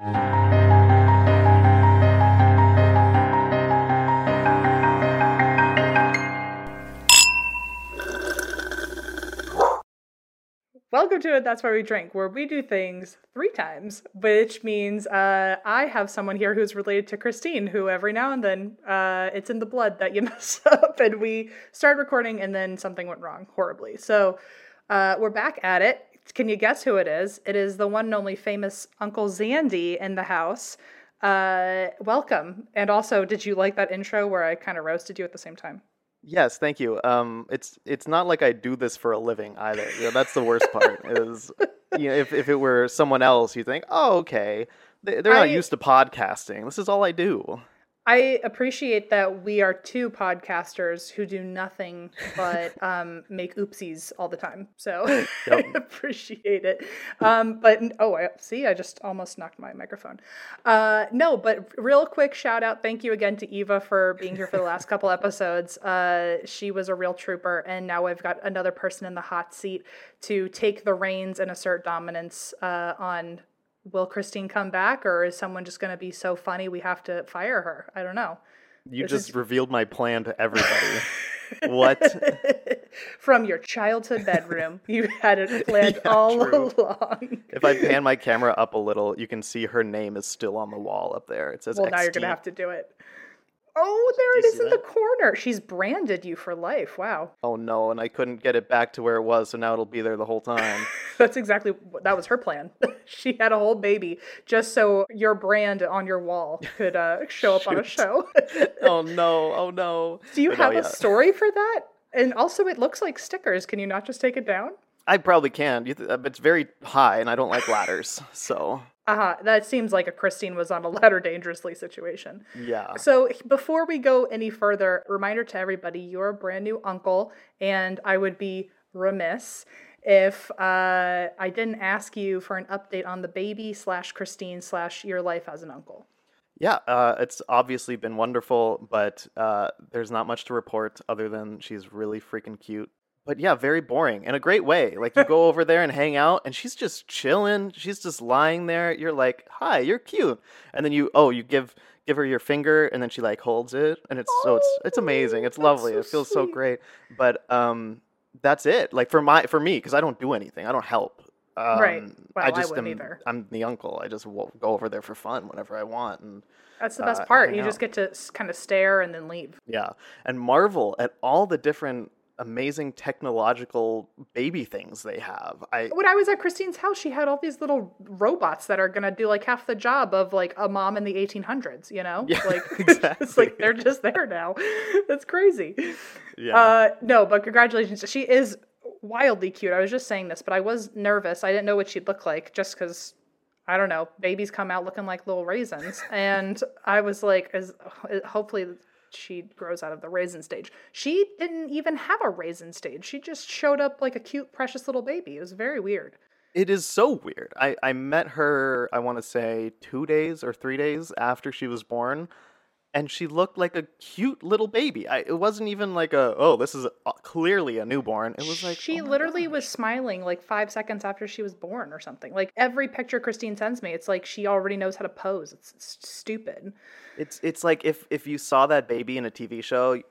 Welcome to it. That's why we drink, where we do things three times, which means uh, I have someone here who's related to Christine, who every now and then uh, it's in the blood that you mess up, and we start recording, and then something went wrong horribly. So uh, we're back at it. Can you guess who it is? It is the one and only famous Uncle Zandy in the house. Uh, welcome. And also, did you like that intro where I kind of roasted you at the same time? Yes, thank you. Um, it's it's not like I do this for a living either. You know, that's the worst part. is you know, if if it were someone else, you think, oh, okay, they, they're not I- used to podcasting. This is all I do. I appreciate that we are two podcasters who do nothing but um, make oopsies all the time. So I appreciate it. Um, but oh, I, see, I just almost knocked my microphone. Uh, no, but real quick shout out. Thank you again to Eva for being here for the last couple episodes. Uh, she was a real trooper, and now I've got another person in the hot seat to take the reins and assert dominance uh, on will Christine come back or is someone just going to be so funny we have to fire her? I don't know. You This just is- revealed my plan to everybody. what? From your childhood bedroom, you had it planned Yeah, all true. along. If I pan my camera up a little, you can see her name is still on the wall up there. It says well, now you're going to have to do it. Oh, there it is it you is see in the corner. She's branded you for life. Wow. Oh no, and I couldn't get it back to where it was, so now it'll be there the whole time. That's exactly that was her plan. she had a whole baby just so your brand on your wall could uh, show up on a show. oh no, oh no. Do you But no, have yeah. a story for that? And also, it looks like stickers. Can you not just take it down? I probably can. Uh, It's very high, and I don't like ladders, so Uh huh. That seems like a Christine was on a ladder dangerously situation. yeah. So before we go any further, reminder to everybody: you're a brand new uncle, and I would be remiss if uh, I didn't ask you for an update on the baby slash Christine slash your life as an uncle. Yeah, uh, it's obviously been wonderful, but uh, there's not much to report other than she's really freaking cute. But yeah, very boring in a great way. Like you go over there and hang out, and she's just chilling. She's just lying there. You're like, "Hi, you're cute," and then you, oh, you give give her your finger, and then she like holds it, and it's so it's it's amazing. It's Oh, lovely. so it feels so great. But um, that's it. Like for my for me, because I don't do anything. I don't help. Um, Right. Well, I I just wouldn't am. either. I'm the uncle. I just go over there for fun whenever I want, and That's the best Uh, part. You just get to kind of stare and then leave. Yeah, and marvel at all the different amazing technological baby things they have. I When I was at Christine's house, she had all these little robots that are gonna do like half the job of like a mom in the 1800s. You know, Yeah, like it's like they're just there now. That's crazy. yeah. Uh, no, but congratulations. She is wildly cute. I was just saying this, but I was nervous. I didn't know what she'd look like just because, I don't know, babies come out looking like little raisins. and I was like, as, hopefully she grows out of the raisin stage. She didn't even have a raisin stage. She just showed up like a cute, precious little baby. It was very weird. It is so weird. I, I met her, I want to say, two days or three days after she was born. And she looked like a cute little baby. I, it wasn't even like a oh, this is a, clearly a newborn. It was like she oh literally gosh. was smiling like five seconds after she was born or something. Like every picture Christine sends me, it's like she already knows how to pose. It's, it's stupid. It's it's like if if you saw that baby in a TV show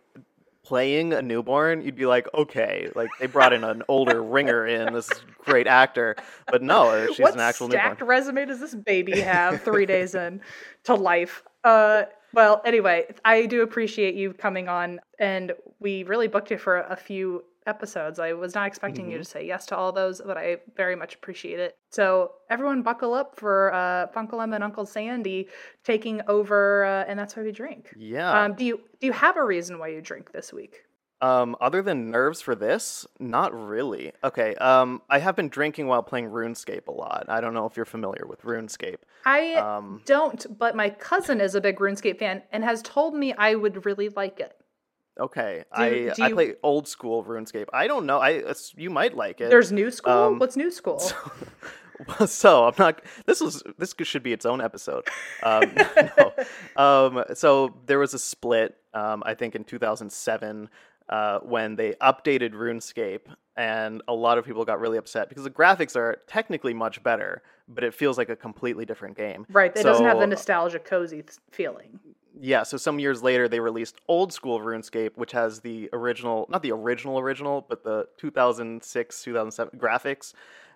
playing a newborn, you'd be like, okay, like they brought in an older ringer in, this great actor, but no, she's what an actual stacked newborn. resume does this baby have three days in to life? Uh, well, anyway, I do appreciate you coming on, and we really booked you for a few episodes. I was not expecting Mm-hmm. you to say yes to all those, but I very much appreciate it. So everyone, buckle up for uh, Funkle Em and Uncle Sandy taking over, uh, and that's why we drink. Yeah. Um, do you do you have a reason why you drink this week? Um, other than nerves for this, not really. Okay. Um, I have been drinking while playing RuneScape a lot. I don't know if you're familiar with RuneScape. I Um, don't, but my cousin is a big RuneScape fan and has told me I would really like it. Okay. Do- I do I play old school RuneScape. I don't know. I you might like it. There's new school. um, What's new school? so I'm not. This was this should be its own episode. Um, no. um, so there was a split. Um, I think in 2007 uh, when they updated RuneScape, and a lot of people got really upset because the graphics are technically much better, but it feels like a completely different game. right. It doesn't have the nostalgia cozy th- feeling. yeah, so some years later they released old school RuneScape, which has the original, not the original original, but the 2006, 2007 graphics.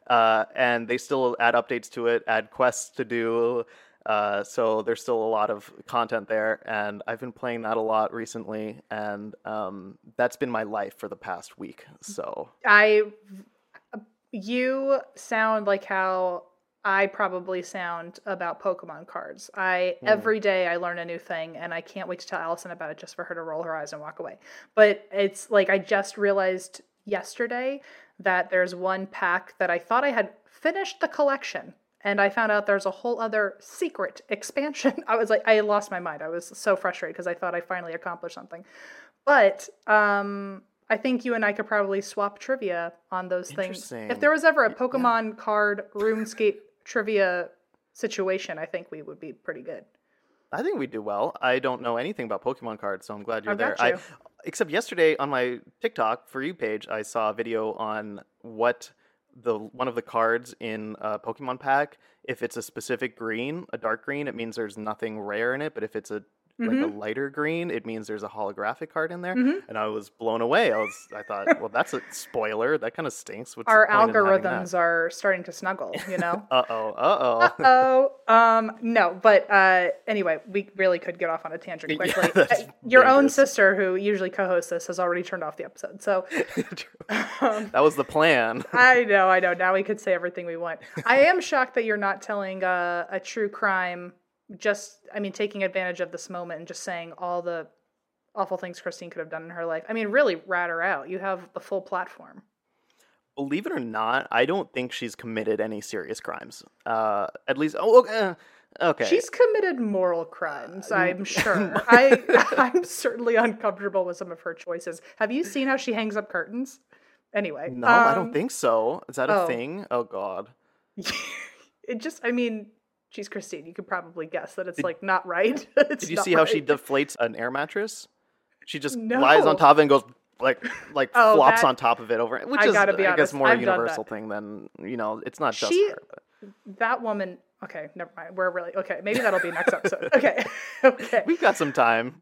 Uh, and they still add updates to it, add quests to do. Uh, so there's still a lot of content there, and I've been playing that a lot recently, and um, that's been my life for the past week. So I, you sound like how I probably sound about Pokemon cards. I Hmm. every day I learn a new thing, and I can't wait to tell Allison about it just for her to roll her eyes and walk away. But it's like I just realized yesterday that there's one pack that I thought I had finished the collection. And I found out there's a whole other secret expansion. I was like, I lost my mind. I was so frustrated because I thought I finally accomplished something. But um, I think you and I could probably swap trivia on those things. If there was ever a Pokemon card RuneScape trivia situation, I think we would be pretty good. I think we'd do well. I don't know anything about Pokemon cards, so I'm glad you're I've there. you. I except yesterday on my TikTok for you page, I saw a video on what the one of the cards in a Pokemon pack. If it's a specific green, a dark green, it means there's nothing rare in it. But if it's a like a Mm-hmm. lighter green, it means there's a holographic card in there. And I was blown away. I was, I thought, well, that's a spoiler. That kind of stinks. What's Our point in having that? algorithms are starting to snuggle, you know? Uh oh. Uh oh. Uh oh, um, no, but uh, anyway, we really could get off on a tangent quickly. that's Uh, Your own sister, who usually co-hosts this, has already turned off the episode. So that was the plan. I know, I know. Now we could say everything we want. I am shocked that you're not telling uh, a true crime. Just, I mean, taking advantage of this moment and just saying all the awful things Christine could have done in her life. I mean, really, rat her out. You have the full platform. believe it or not, I don't think she's committed any serious crimes. Uh, at least, oh, okay. uh, okay. She's committed moral crimes, I'm sure. I I'm certainly uncomfortable with some of her choices. Have you seen how she hangs up curtains? Anyway, no, I um, don't think so. Is that a oh. thing? Oh God. it just. I mean, she's Christine. You could probably guess that it's like not right. It's Did you see how she deflates an air mattress? She just lies on top of it and goes like like Oh, flops that- on top of it over, which I is gotta be I guess honest, more a I've that. universal thing than you know. It's not just She- her. But. that woman. Okay, never mind. We're really okay. Maybe that'll be next episode. Okay, okay. We've got some time.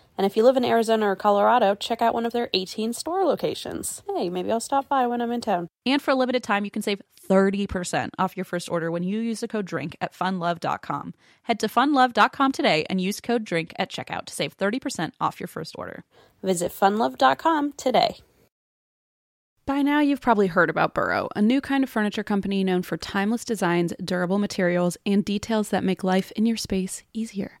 And if you live in Arizona or Colorado, check out one of their 18 store locations. Hey, maybe I'll stop by when I'm in town. And for a limited time, you can save 30% off your first order when you use the code DRINK at funlove.com. Head to funlove.com today and use code DRINK at checkout to save 30% off your first order. Visit funlove.com today. By now, you've probably heard about Burrow, a new kind of furniture company known for timeless designs, durable materials, and details that make life in your space easier.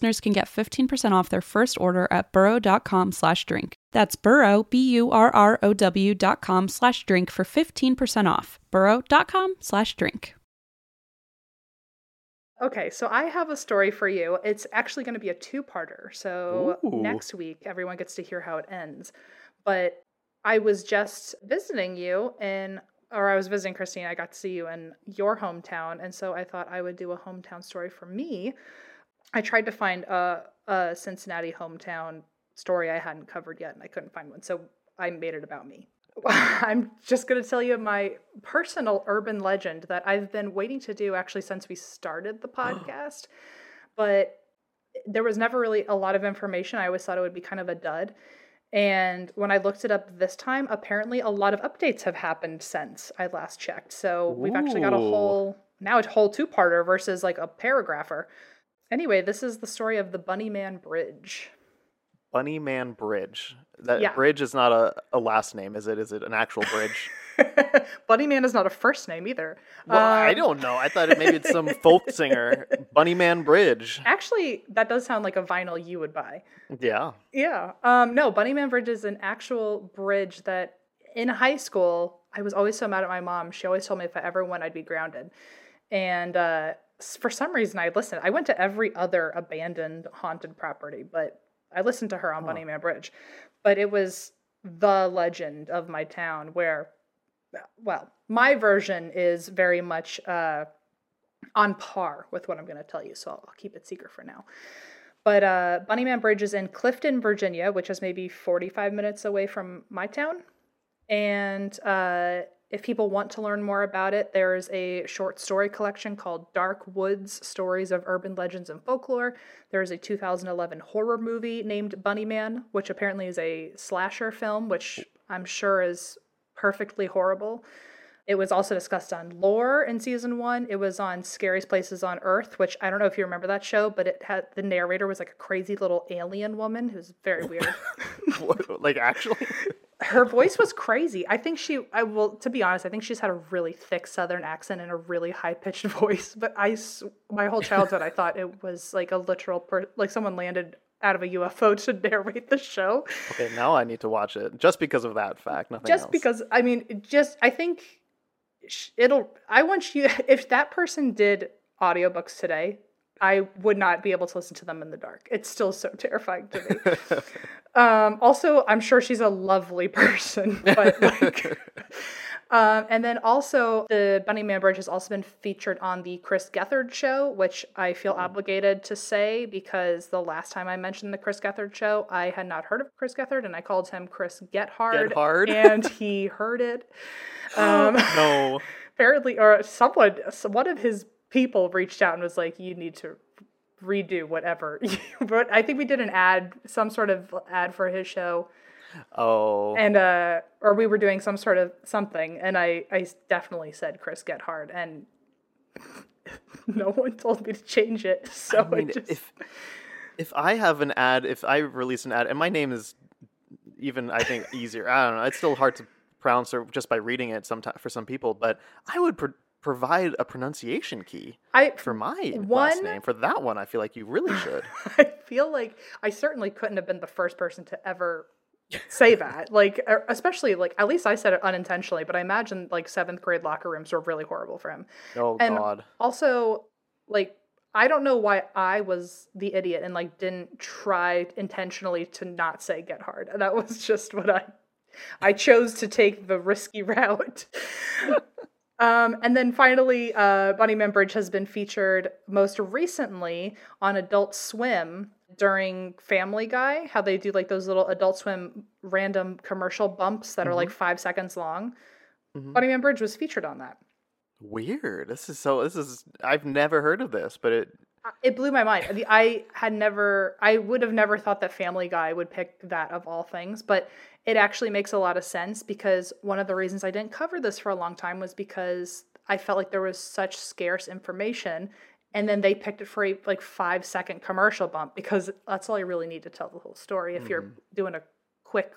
listeners can get 15% off their first order at burrow.com slash drink. That's burrow, B-U-R-R-O-W dot com slash drink for 15% off. burrow.com slash drink. Okay, so I have a story for you. It's actually going to be a two-parter. So Ooh. next week, everyone gets to hear how it ends. But I was just visiting you in or I was visiting Christine. I got to see you in your hometown, and so I thought I would do a hometown story for me. I tried to find a, a Cincinnati hometown story I hadn't covered yet, and I couldn't find one, so I made it about me. I'm just going to tell you my personal urban legend that I've been waiting to do actually since we started the oh. podcast, but there was never really a lot of information. I always thought it would be kind of a dud. And when I looked it up this time, apparently a lot of updates have happened since I last checked. So we've actually got a whole now a whole two parter versus like a paragrapher. Anyway, this is the story of the Bunnyman Bridge. Bunny Man Bridge. That Yeah. bridge is not a, a last name, is it? Is it an actual bridge? Bunnyman is not a first name either. well, I Um, don't know. I thought it, maybe it's some folk singer. Bunny Man Bridge. Actually, that does sound like a vinyl you would buy. Yeah. Yeah. Um, no, Bunnyman Bridge is an actual bridge that in high school, I was always so mad at my mom. She always told me if I ever went, I'd be grounded. And uh, for some reason, I listened. I went to every other abandoned haunted property, but I listened to her on. Bunnyman Bridge. But it was the legend of my town where, well, my version is very much uh, on par with what I'm going to tell you. So I'll, I'll keep it secret for now. But uh, Bunnyman Bridge is in Clifton, Virginia, which is maybe 45 minutes away from my town. And uh, if people want to learn more about it, there's a short story collection called Dark Woods Stories of Urban Legends and Folklore. There's a 2011 horror movie named Bunnyman, which apparently is a slasher film, which I'm sure is perfectly horrible. It was also discussed on Lore in season one. It was on Scariest Places on Earth, which I don't know if you remember that show, but it had the narrator was like a crazy little alien woman who's very weird. What- like, actually? Her voice was crazy. I think she, I will, to be honest, I think she's had a really thick Southern accent and a really high pitched voice. But I my whole childhood, I thought it was like a literal, per, like someone landed out of a UFO to narrate the show. Okay, now I need to watch it just because of that fact. Nothing just else. because i mean just i think it'll i want you if that person did audiobooks today i would not be able to listen to them in the dark. It's still so terrifying to me. Um also i'm sure she's a lovely person but like um, and then also, the Bunny Man Bridge has also been featured on the Chris Gethard show, which I feel obligated to say because the last time I mentioned the Chris Gethard show, I had not heard of Chris Gethard and I called him Chris Get Hard. Hard? And he heard it. Um, no. apparently, or someone, one of his people reached out and was like, you need to redo whatever. but I think we did an ad, some sort of ad for his show Oh. and uh or we were doing some sort of something and i i definitely said chris get hard and no one told me to change it so I mean, just if if I have an ad, if I release an ad, and my name is even I think easier. I don't know. It's still hard to pronounce or just by reading it sometimes for some people, but I would pro- provide a pronunciation key I for my last One- name. For that one, I feel like you really should. I feel like I certainly couldn't have been the first person to ever say that. Like, especially like at least I said it unintentionally, but I imagine like seventh grade locker rooms were really horrible for him. Oh And- God. Also, like I don't know why I was the idiot and like didn't try intentionally to not say get hard. That was just what I I chose to take the risky route. Um, and then finally, uh, Bunnyman Bridge has been featured most recently on Adult Swim during Family Guy, how they do like those little Adult Swim random commercial bumps that are like five seconds long. Mhm. Bunnyman Bridge was featured on that. Weird. This is so. This is. I've never heard of this, but it. Uh, It blew my mind. Mean, I had never, I would have never thought that Family Guy would pick that of all things, but it actually makes a lot of sense because one of the reasons I didn't cover this for a long time was because I felt like there was such scarce information. And then they picked it for a like five second commercial bump because that's all you really need to tell the whole story if you're doing a quick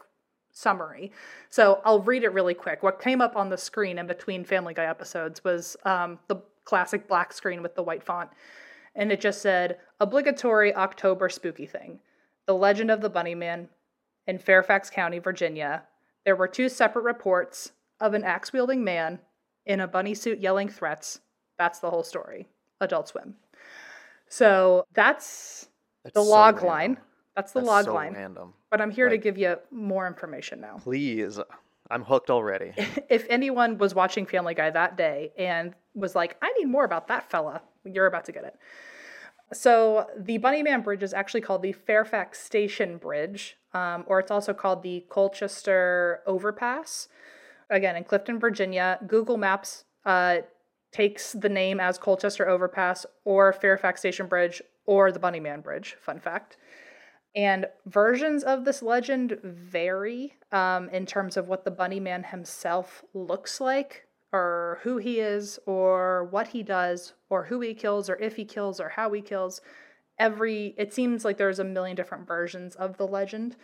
summary. So I'll read it really quick. What came up on the screen in between Family Guy episodes was um, the classic black screen with the white font and it just said obligatory October spooky thing. The legend of the Bunny Man in Fairfax County, Virginia. There were two separate reports of an axe wielding man in a bunny suit yelling threats. That's the whole story. Adult Swim. So that's That's the so log random. line. That's the That's log so line. Random. But I'm here to give you more information now. Please, I'm hooked already. if anyone was watching Family Guy that day and was like, I need more about that fella, you're about to get it. So, the Bunnyman Bridge is actually called the Fairfax Station Bridge, um, or it's also called the Colchester Overpass. Again, in Clifton, Virginia, Google Maps uh, takes the name as Colchester Overpass or Fairfax Station Bridge or the Bunnyman Bridge. Fun fact. And versions of this legend vary um, in terms of what the bunny man himself looks like, or who he is, or what he does, or who he kills, or if he kills, or how he kills. Every it seems like there's a million different versions of the legend.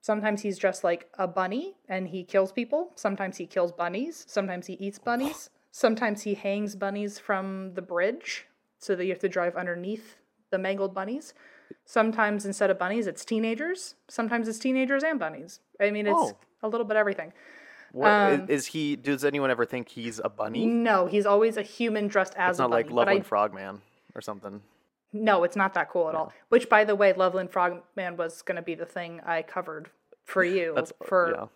Sometimes he's just like a bunny and he kills people. Sometimes he kills bunnies. Sometimes he eats bunnies. Sometimes he hangs bunnies from the bridge so that you have to drive underneath the mangled bunnies. Sometimes instead of bunnies, it's teenagers. Sometimes it's teenagers and bunnies. I mean, it's Oh. a little bit everything. What Um, is he? Does anyone ever think he's a bunny? No, he's always a human dressed as It's a not bunny. like Loveland I, Frogman or something. no, it's not that cool at all. Which, by the way, Loveland Frogman was going to be the thing I covered for you. That's for, yeah.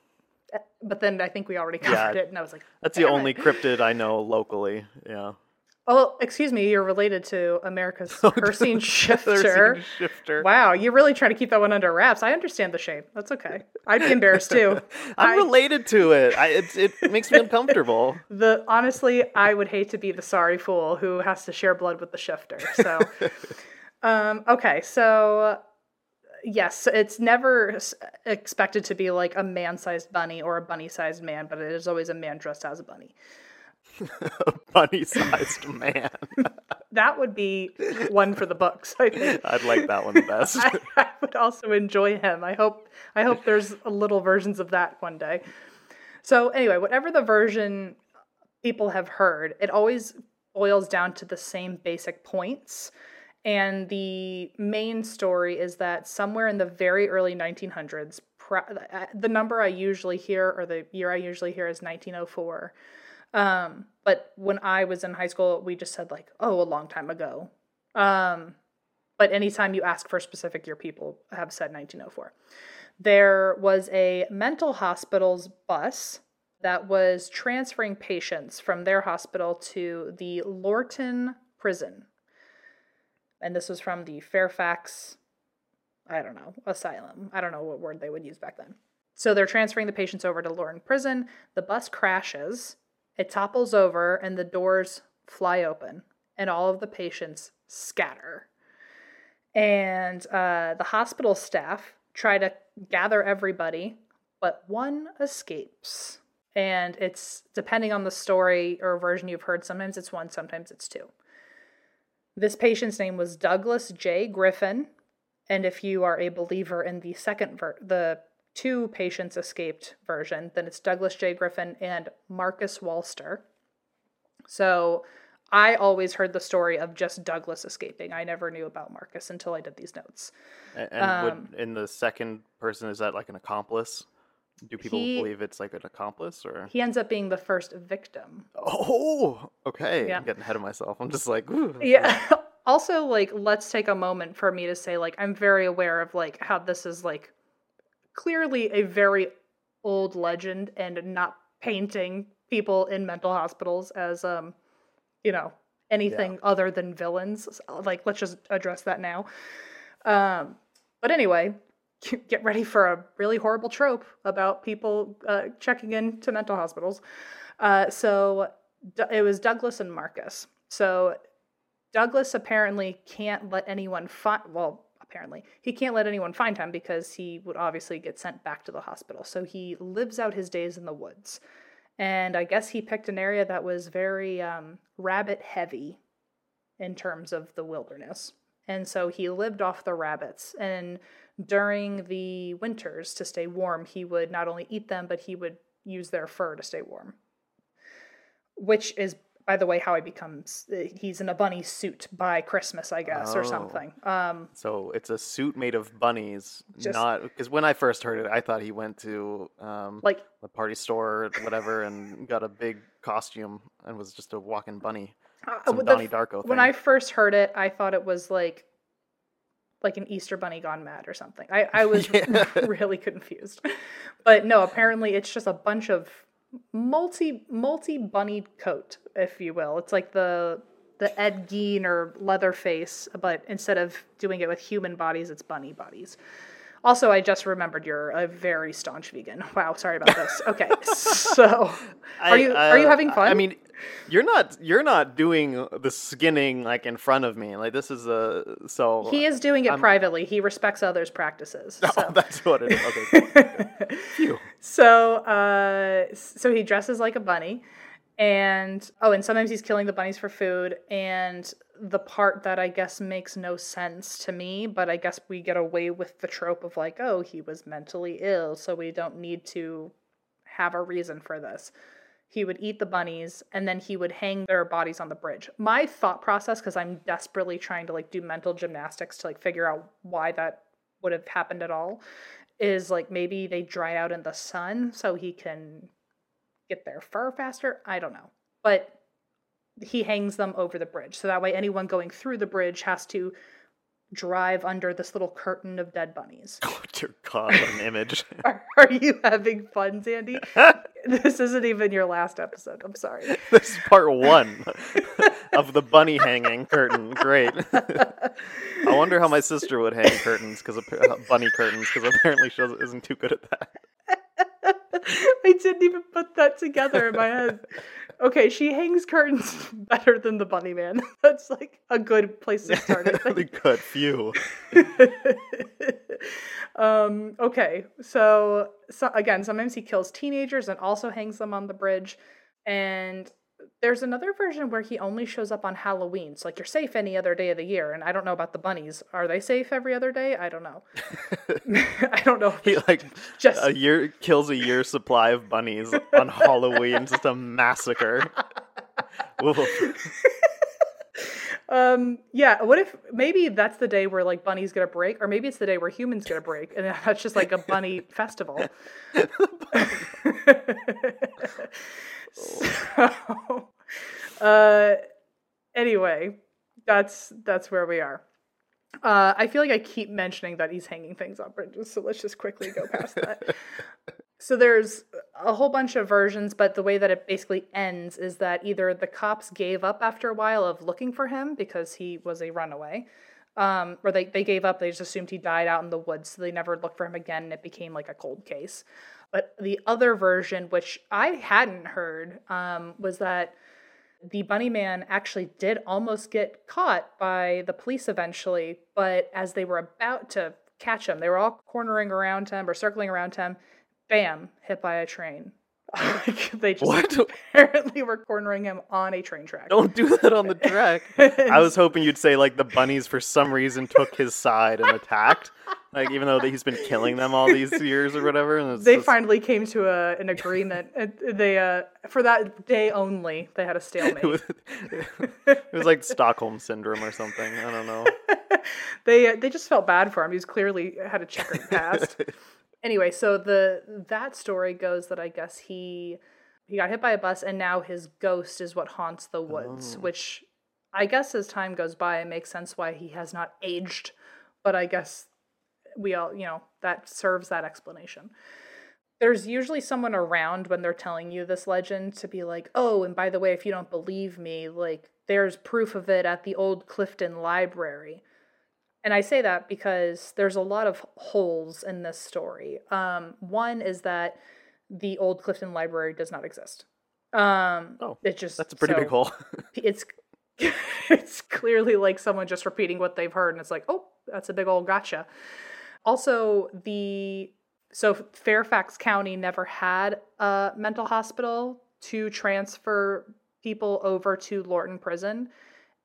But then I think we already Yeah. covered it, and I was like, That's the only it." cryptid I know locally. Yeah. Oh, excuse me, you're related to America's Ursine Shifter. Shifter. Wow, you're really trying to keep that one under wraps. I understand the shame. That's okay. I'd be embarrassed too. I'm I- related to it. I, it. It makes me uncomfortable. The honestly, I would hate to be the sorry fool who has to share blood with the shifter. So, um, okay, so yes, it's never expected to be like a man-sized bunny or a bunny-sized man, but it is always a man dressed as a bunny. a bunny-sized man. That would be one for the books. I think. I'd like that one the best. I, I would also enjoy him. I hope I hope there's a little versions of that one day. So anyway, whatever the version people have heard, it always boils down to the same basic points. And the main story is that somewhere in the very early 1900s, pro- uh, the number I usually hear or the year I usually hear is 1904. Um, but when I was in high school, we just said like, oh, a long time ago. Um, but anytime you ask for a specific year, people have said 1904. There was a mental hospital's bus that was transferring patients from their hospital to the Lorton prison. And this was from the Fairfax, I don't know, asylum. I don't know what word they would use back then. So they're transferring the patients over to Lorton prison. The bus crashes, it topples over, and the doors fly open, and all of the patients scatter and uh, the hospital staff try to gather everybody, but one escapes. And it's depending on the story or version you've heard, sometimes it's one, sometimes it's two. This patient's name was Douglas J. Griffin, And if you are a believer in the second ver- the two patients escaped version, then it's Douglas J. Griffin and Marcus Walster. So I always heard the story of just Douglas escaping. I never knew about Marcus until I did these notes. And, and um, would, in the second person, is that like an accomplice? Do people he, believe it's like an accomplice or he ends up being the first victim? Oh, okay. Yeah. I'm getting ahead of myself. I'm just like, Ooh. yeah. also, like, let's take a moment for me to say, like, I'm very aware of like how this is like clearly a very old legend and not painting people in mental hospitals as um, you know, anything yeah. other than villains. Like, let's just address that now. Um, but anyway, get ready for a really horrible trope about people uh, checking into mental hospitals. Uh, so it was Douglas and Marcus. So Douglas apparently can't let anyone find, well, apparently, he can't let anyone find him because he would obviously get sent back to the hospital. So he lives out his days in the woods. And I guess he picked an area that was very um, rabbit heavy in terms of the wilderness. And so he lived off the rabbits. And during the winters to stay warm, he would not only eat them, but he would use their fur to stay warm. Which is, by the way, how he becomes. Uh, he's in a bunny suit by Christmas, I guess, oh. or something. Um, so it's a suit made of bunnies, just, not because when I first heard it, I thought he went to um, like the party store or whatever and got a big costume and was just a walking bunny. Uh, Some Donnie Darko. Thing. When I first heard it, I thought it was like like an Easter bunny gone mad or something. I, I was yeah. really confused. But no, apparently it's just a bunch of multi multi bunny coat, if you will. It's like the the Ed Gein or Leatherface, but instead of doing it with human bodies, it's bunny bodies. Also, I just remembered you're a very staunch vegan. Wow, sorry about this. Okay, so are you I, uh, are you having fun? I mean, you're not you're not doing the skinning like in front of me. Like this is a so he is doing it I'm, privately. He respects others' practices. Oh, so. Oh, that's what it is. Okay. Phew. So, uh, so he dresses like a bunny, and oh, and sometimes he's killing the bunnies for food. And the part that I guess makes no sense to me, but I guess we get away with the trope of like, oh, he was mentally ill, so we don't need to have a reason for this he would eat the bunnies and then he would hang their bodies on the bridge. My thought process because i'm desperately trying to like do mental gymnastics to like figure out why that would have happened at all is like maybe they dry out in the sun so he can get their fur faster i don't know. But he hangs them over the bridge so that way anyone going through the bridge has to drive under this little curtain of dead bunnies. Oh dear God, an image! are, are, you having fun, Sandy? this isn't even your last episode. I'm sorry. This is part one of the bunny hanging curtain. Great. I wonder how my sister would hang curtains because uh, bunny curtains because apparently she isn't too good at that. I didn't even put that together in my head. Okay, she hangs curtains better than the bunny man. That's like a good place to start. I think. good. Few. um, okay, so, so again, sometimes he kills teenagers and also hangs them on the bridge. And there's another version where he only shows up on Halloween. So like you're safe any other day of the year. And I don't know about the bunnies. Are they safe every other day? I don't know. I don't know. He like just a year kills a year supply of bunnies on Halloween. just a massacre. um yeah what if maybe that's the day where like bunnies get a break or maybe it's the day where humans get a break and that's just like a bunny festival so, uh, anyway, that's that's where we are. Uh, I feel like I keep mentioning that he's hanging things on bridges, so let's just quickly go past that. so there's a whole bunch of versions, but the way that it basically ends is that either the cops gave up after a while of looking for him because he was a runaway, um, or they, they gave up, they just assumed he died out in the woods, so they never looked for him again, and it became like a cold case. But the other version, which I hadn't heard, um, was that the bunny man actually did almost get caught by the police eventually, but as they were about to catch him, they were all cornering around him or circling around him, bam, hit by a train. they just what? apparently were cornering him on a train track. Don't do that on the track. I was hoping you'd say like the bunnies for some reason took his side and attacked. Like even though he's been killing them all these years or whatever. they just... finally came to a, an agreement. they uh, for that day only they had a stalemate. it, was, it was like Stockholm syndrome or something. I don't know. they uh, they just felt bad for him. He's clearly had a checkered past anyway, so the that story goes that I guess he he got hit by a bus and now his ghost is what haunts the woods, oh. which I guess as time goes by it makes sense why he has not aged, but I guess we all, you know, that serves that explanation. There's usually someone around when they're telling you this legend to be like, "Oh, and by the way, if you don't believe me, like there's proof of it at the old Clifton Library." And I say that because there's a lot of holes in this story. Um, one is that the old Clifton Library does not exist. Um, oh, it just that's a pretty so big hole. it's it's clearly like someone just repeating what they've heard, and it's like, oh, that's a big old gotcha. Also, the so Fairfax County never had a mental hospital to transfer people over to Lorton Prison.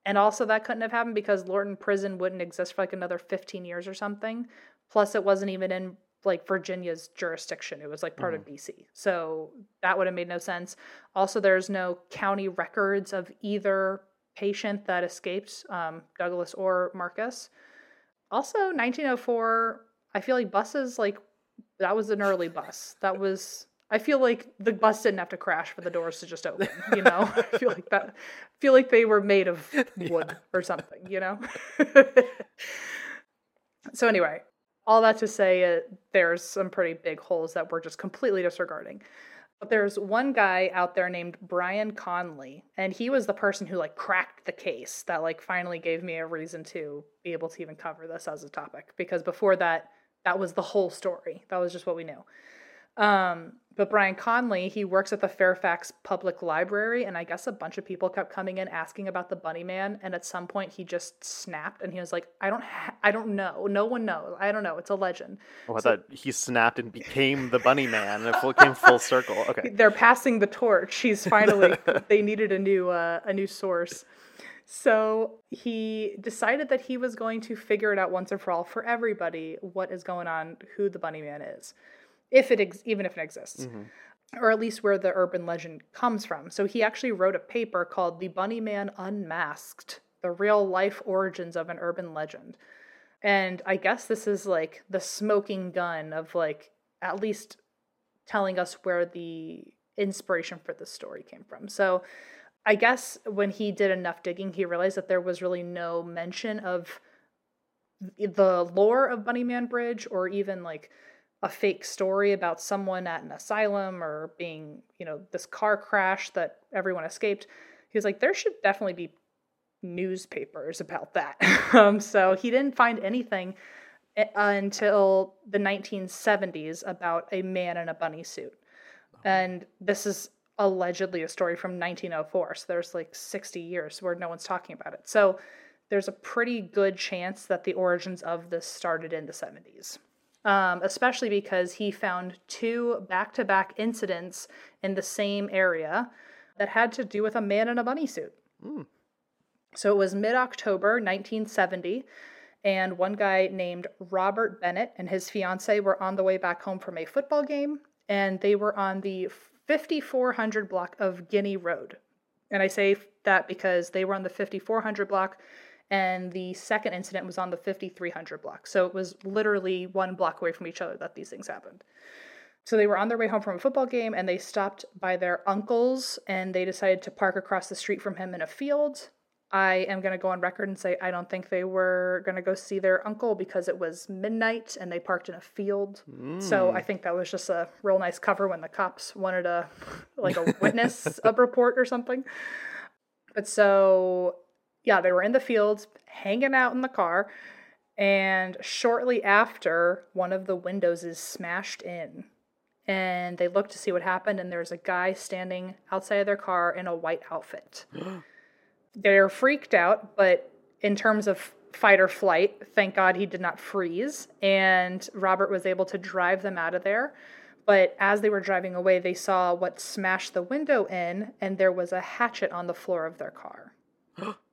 And also, that couldn't have happened because Lorton Prison wouldn't exist for like another 15 years or something. Plus, it wasn't even in like Virginia's jurisdiction. It was like part mm. of mm-hmm. DC. So that would have made no sense. Also, there's no county records of either patient that escaped, um, Douglas or Marcus. Also, 1904, I feel like buses, like, that was an early bus. That was I feel like the bus didn't have to crash for the doors to just open. You know, I feel like that. I feel like they were made of wood yeah. or something. You know. so anyway, all that to say, uh, there's some pretty big holes that we're just completely disregarding. But there's one guy out there named Brian Conley, and he was the person who like cracked the case that like finally gave me a reason to be able to even cover this as a topic because before that, that was the whole story. That was just what we knew. Um, but Brian Conley, he works at the Fairfax Public Library, and I guess a bunch of people kept coming in asking about the Bunny Man. And at some point, he just snapped, and he was like, "I don't, ha- I don't know. No one knows. I don't know. It's a legend." Oh, I so, thought he snapped and became the Bunny Man, and it came full circle. Okay, they're passing the torch. He's finally. they needed a new, uh, a new source. So he decided that he was going to figure it out once and for all for everybody what is going on, who the Bunny Man is if it ex- even if it exists. Mm-hmm. Or at least where the urban legend comes from. So he actually wrote a paper called The Bunny Man Unmasked The Real Life Origins of an Urban Legend. And I guess this is like the smoking gun of like at least telling us where the inspiration for this story came from. So I guess when he did enough digging, he realized that there was really no mention of the lore of Bunnyman Bridge or even like a fake story about someone at an asylum or being, you know, this car crash that everyone escaped. He was like, there should definitely be newspapers about that. um, so he didn't find anything eh, until the 1970s about a man in a bunny suit. And this is allegedly a story from 1904. So there's like 60 years where no one's talking about it. So there's a pretty good chance that the origins of this started in the 70s um, especially because he found two back to back incidents in the same area that had to do with a man in a bunny suit. Mm. So it was mid October 1970, and one guy named Robert Bennett and his fiance were on the way back home from a football game, and they were on the 5400 block of Guinea Road. And I say that because they were on the 5400 block and the second incident was on the 5300 block. So it was literally one block away from each other that these things happened. So they were on their way home from a football game and they stopped by their uncle's and they decided to park across the street from him in a field. I am going to go on record and say I don't think they were going to go see their uncle because it was midnight and they parked in a field. Mm. So I think that was just a real nice cover when the cops wanted a like a witness a report or something. But so yeah, they were in the fields hanging out in the car. And shortly after, one of the windows is smashed in. And they look to see what happened, and there's a guy standing outside of their car in a white outfit. They're freaked out, but in terms of fight or flight, thank God he did not freeze. And Robert was able to drive them out of there. But as they were driving away, they saw what smashed the window in, and there was a hatchet on the floor of their car.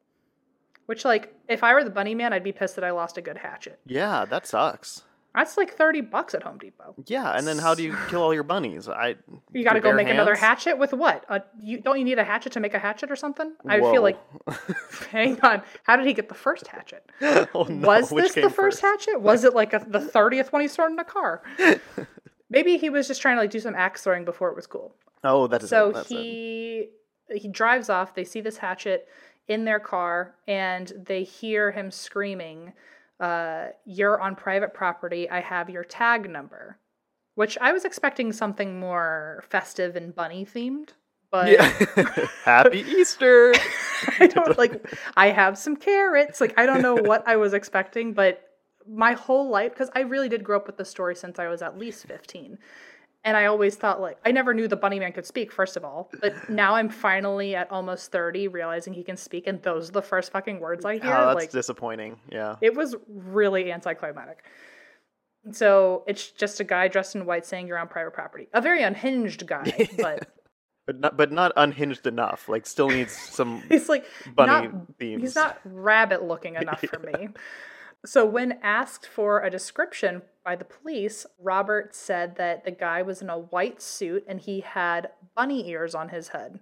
Which, like, if I were the bunny man, I'd be pissed that I lost a good hatchet. Yeah, that sucks. That's like thirty bucks at Home Depot. Yeah, and then how do you kill all your bunnies? I You got to go make another hatchet with what? Uh, you don't you need a hatchet to make a hatchet or something? I Whoa. feel like. hang on, how did he get the first hatchet? oh, no. Was Which this the came first hatchet? Was it like a, the thirtieth one he started in a car? Maybe he was just trying to like do some axe throwing before it was cool. Oh, that is So it. That's it. he he drives off. They see this hatchet in their car, and they hear him screaming, uh, "You're on private property. I have your tag number." Which I was expecting something more festive and bunny themed, but Yeah. Happy Easter. I don't like. I have some carrots. Like I don't know what I was expecting, but my whole life, because I really did grow up with the story since I was at least fifteen, and I always thought like I never knew the bunny man could speak. First of all, but now I'm finally at almost thirty, realizing he can speak, and those are the first fucking words I oh, hear. Oh, that's like disappointing. Yeah. it was really anticlimactic. So it's just a guy dressed in white saying you're on private property. A very unhinged guy, but But not, but not unhinged enough. Like, still needs some he's like bunny not themes. He's not rabbit looking enough for me. So, when asked for a description by the police, Robert said that the guy was in a white suit and he had bunny ears on his head,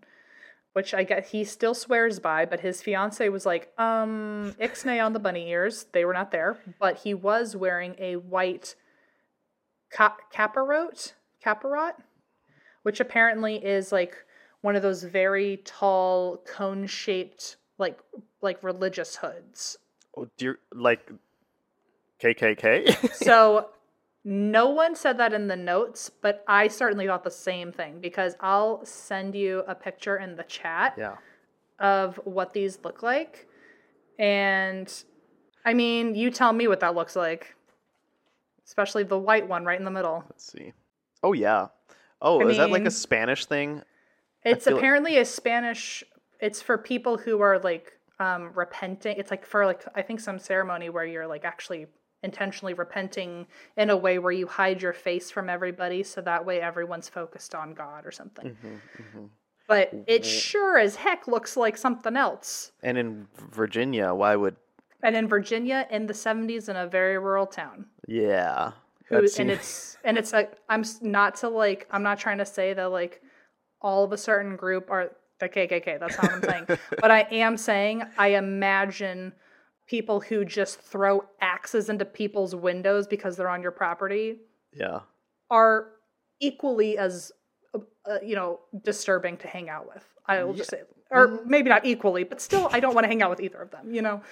which I guess he still swears by. But his fiance was like, um, ixnay on the bunny ears. They were not there, but he was wearing a white ca- caparot, caparot, which apparently is like one of those very tall cone shaped like like religious hoods. Oh, dear, like KKK. So no one said that in the notes, but I certainly thought the same thing because I'll send you a picture in the chat yeah. of what these look like. And I mean, you tell me what that looks like. Especially the white one right in the middle. Let's see. Oh yeah. Oh, I is that like a Spanish thing? It's apparently a Spanish. It's for people who are like um, repenting. It's like for like I think some ceremony where you're like actually intentionally repenting in a way where you hide your face from everybody, so that way everyone's focused on God or something. Mm-hmm, But it sure as heck looks like something else. And in Virginia, why would? And in Virginia, in the '70s, in a very rural town, Yeah. who, That and it's and it's like I'm not to like I'm not trying to say that like all of a certain group are the KKK. That's not what I'm saying. but I am saying I imagine people who just throw axes into people's windows because they're on your property yeah. are equally as uh, uh, you know disturbing to hang out with. I will just say, or maybe not equally, but still, I don't want to hang out with either of them. You know.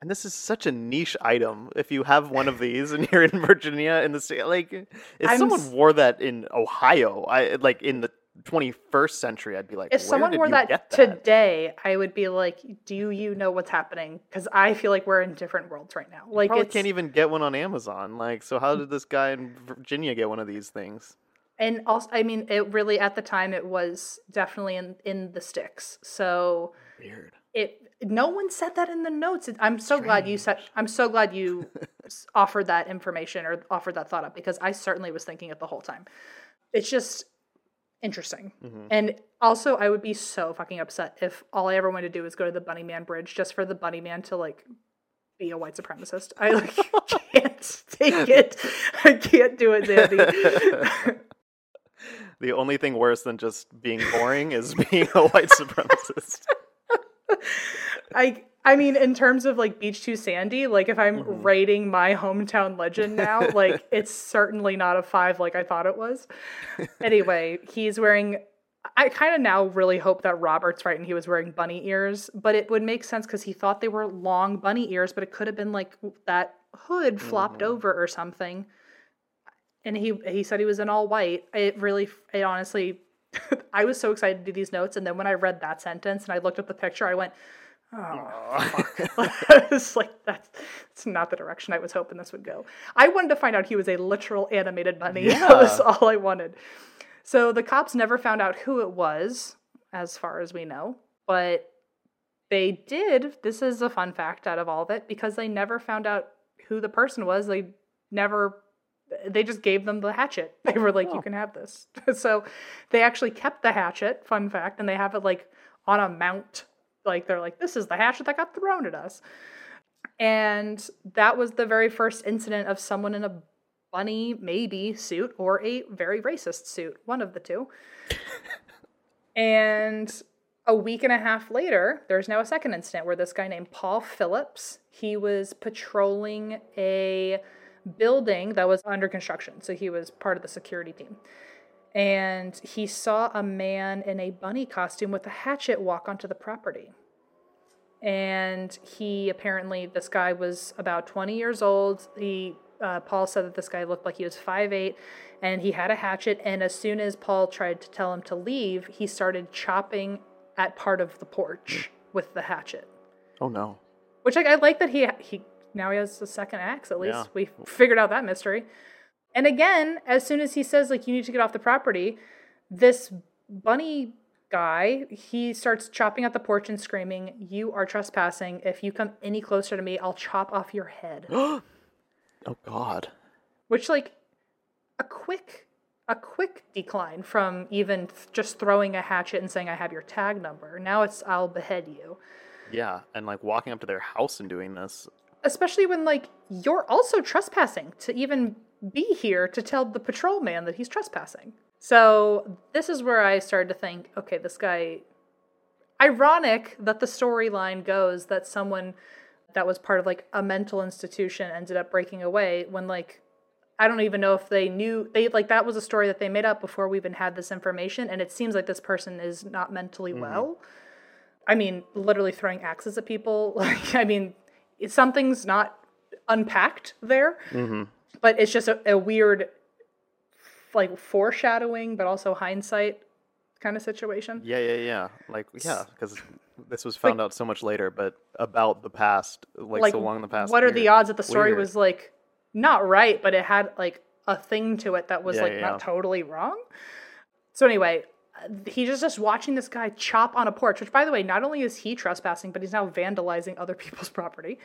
And this is such a niche item. If you have one of these and you're in Virginia in the state, like if I'm someone wore that in Ohio, I like in the 21st century, I'd be like, if someone wore you that, that? today, I would be like, "Do you know what's happening?" Because I feel like we're in different worlds right now. Like it's can't even get one on Amazon. Like, so how did this guy in Virginia get one of these things? and also, I mean, it really at the time it was definitely in in the sticks. So Weird. it no one said that in the notes. I'm so glad you said. I'm so glad you offered that information or offered that thought up because I certainly was thinking it the whole time. It's just interesting. Mhm. And also, I would be so fucking upset if all I ever wanted to do was go to the Bunny Man Bridge just for the Bunny Man to like be a white supremacist. I like can't take it. I can't do it, Zandy. The only thing worse than just being boring is being a white supremacist. I I mean, in terms of like Beach Too Sandy, like if I'm Mhm. rating my hometown legend now, like it's certainly not a five like I thought it was. Anyway, he's wearing. I kind of now really hope that Robert's right and he was wearing bunny ears, but it would make sense because he thought they were long bunny ears, but it could have been like that hood flopped Mhm. over or something. And he he said he was in all white. It really, it honestly, I was so excited to do these notes, and then when I read that sentence and I looked at the picture, I went, "Oh, I was like, that's, that's not the direction I was hoping this would go. I wanted to find out he was a literal animated bunny. That was all I wanted. So the cops never found out who it was, as far as we know, but they did. This is a fun fact out of all of it because they never found out who the person was. They never they just gave them the hatchet. They were like, oh. you can have this. so they actually kept the hatchet, fun fact, and they have it like on a mount. Like they're like, this is the hatchet that got thrown at us. And that was the very first incident of someone in a bunny maybe suit or a very racist suit, one of the two. and a week and a half later, there's now a second incident where this guy named Paul Phillips, he was patrolling a building that was under construction. So he was part of the security team. And he saw a man in a bunny costume with a hatchet walk onto the property. And he apparently, this guy was about 20 years old. He, uh, Paul said that this guy looked like he was 5'8 and he had a hatchet. And as soon as Paul tried to tell him to leave, he started chopping at part of the porch with the hatchet. Oh no. Which I, I like that he he now he has a second axe at least. Yeah. We figured out that mystery. And again, as soon as he says like you need to get off the property, this bunny guy, he starts chopping at the porch and screaming, "You are trespassing. If you come any closer to me, I'll chop off your head." oh god. Which like a quick a quick decline from even just throwing a hatchet and saying I have your tag number. Now it's I'll behead you. Yeah, and like walking up to their house and doing this. Especially when like you're also trespassing to even be here to tell the patrolman that he's trespassing. So this is where I started to think, okay, this guy ironic that the storyline goes that someone that was part of like a mental institution ended up breaking away when like I don't even know if they knew they like that was a story that they made up before we even had this information and it seems like this person is not mentally mm-hmm. well. I mean, literally throwing axes at people. Like I mean, something's not unpacked there. Mm-hmm. But it's just a, a weird like foreshadowing but also hindsight kind of situation. Yeah, yeah, yeah. Like yeah, cuz this was found like, out so much later, but about the past, like, like so long in the past. What year. are the odds that the story Weird. was like not right, but it had like a thing to it that was yeah, like yeah. not totally wrong. So anyway, he's just, just watching this guy chop on a porch, which by the way, not only is he trespassing, but he's now vandalizing other people's property.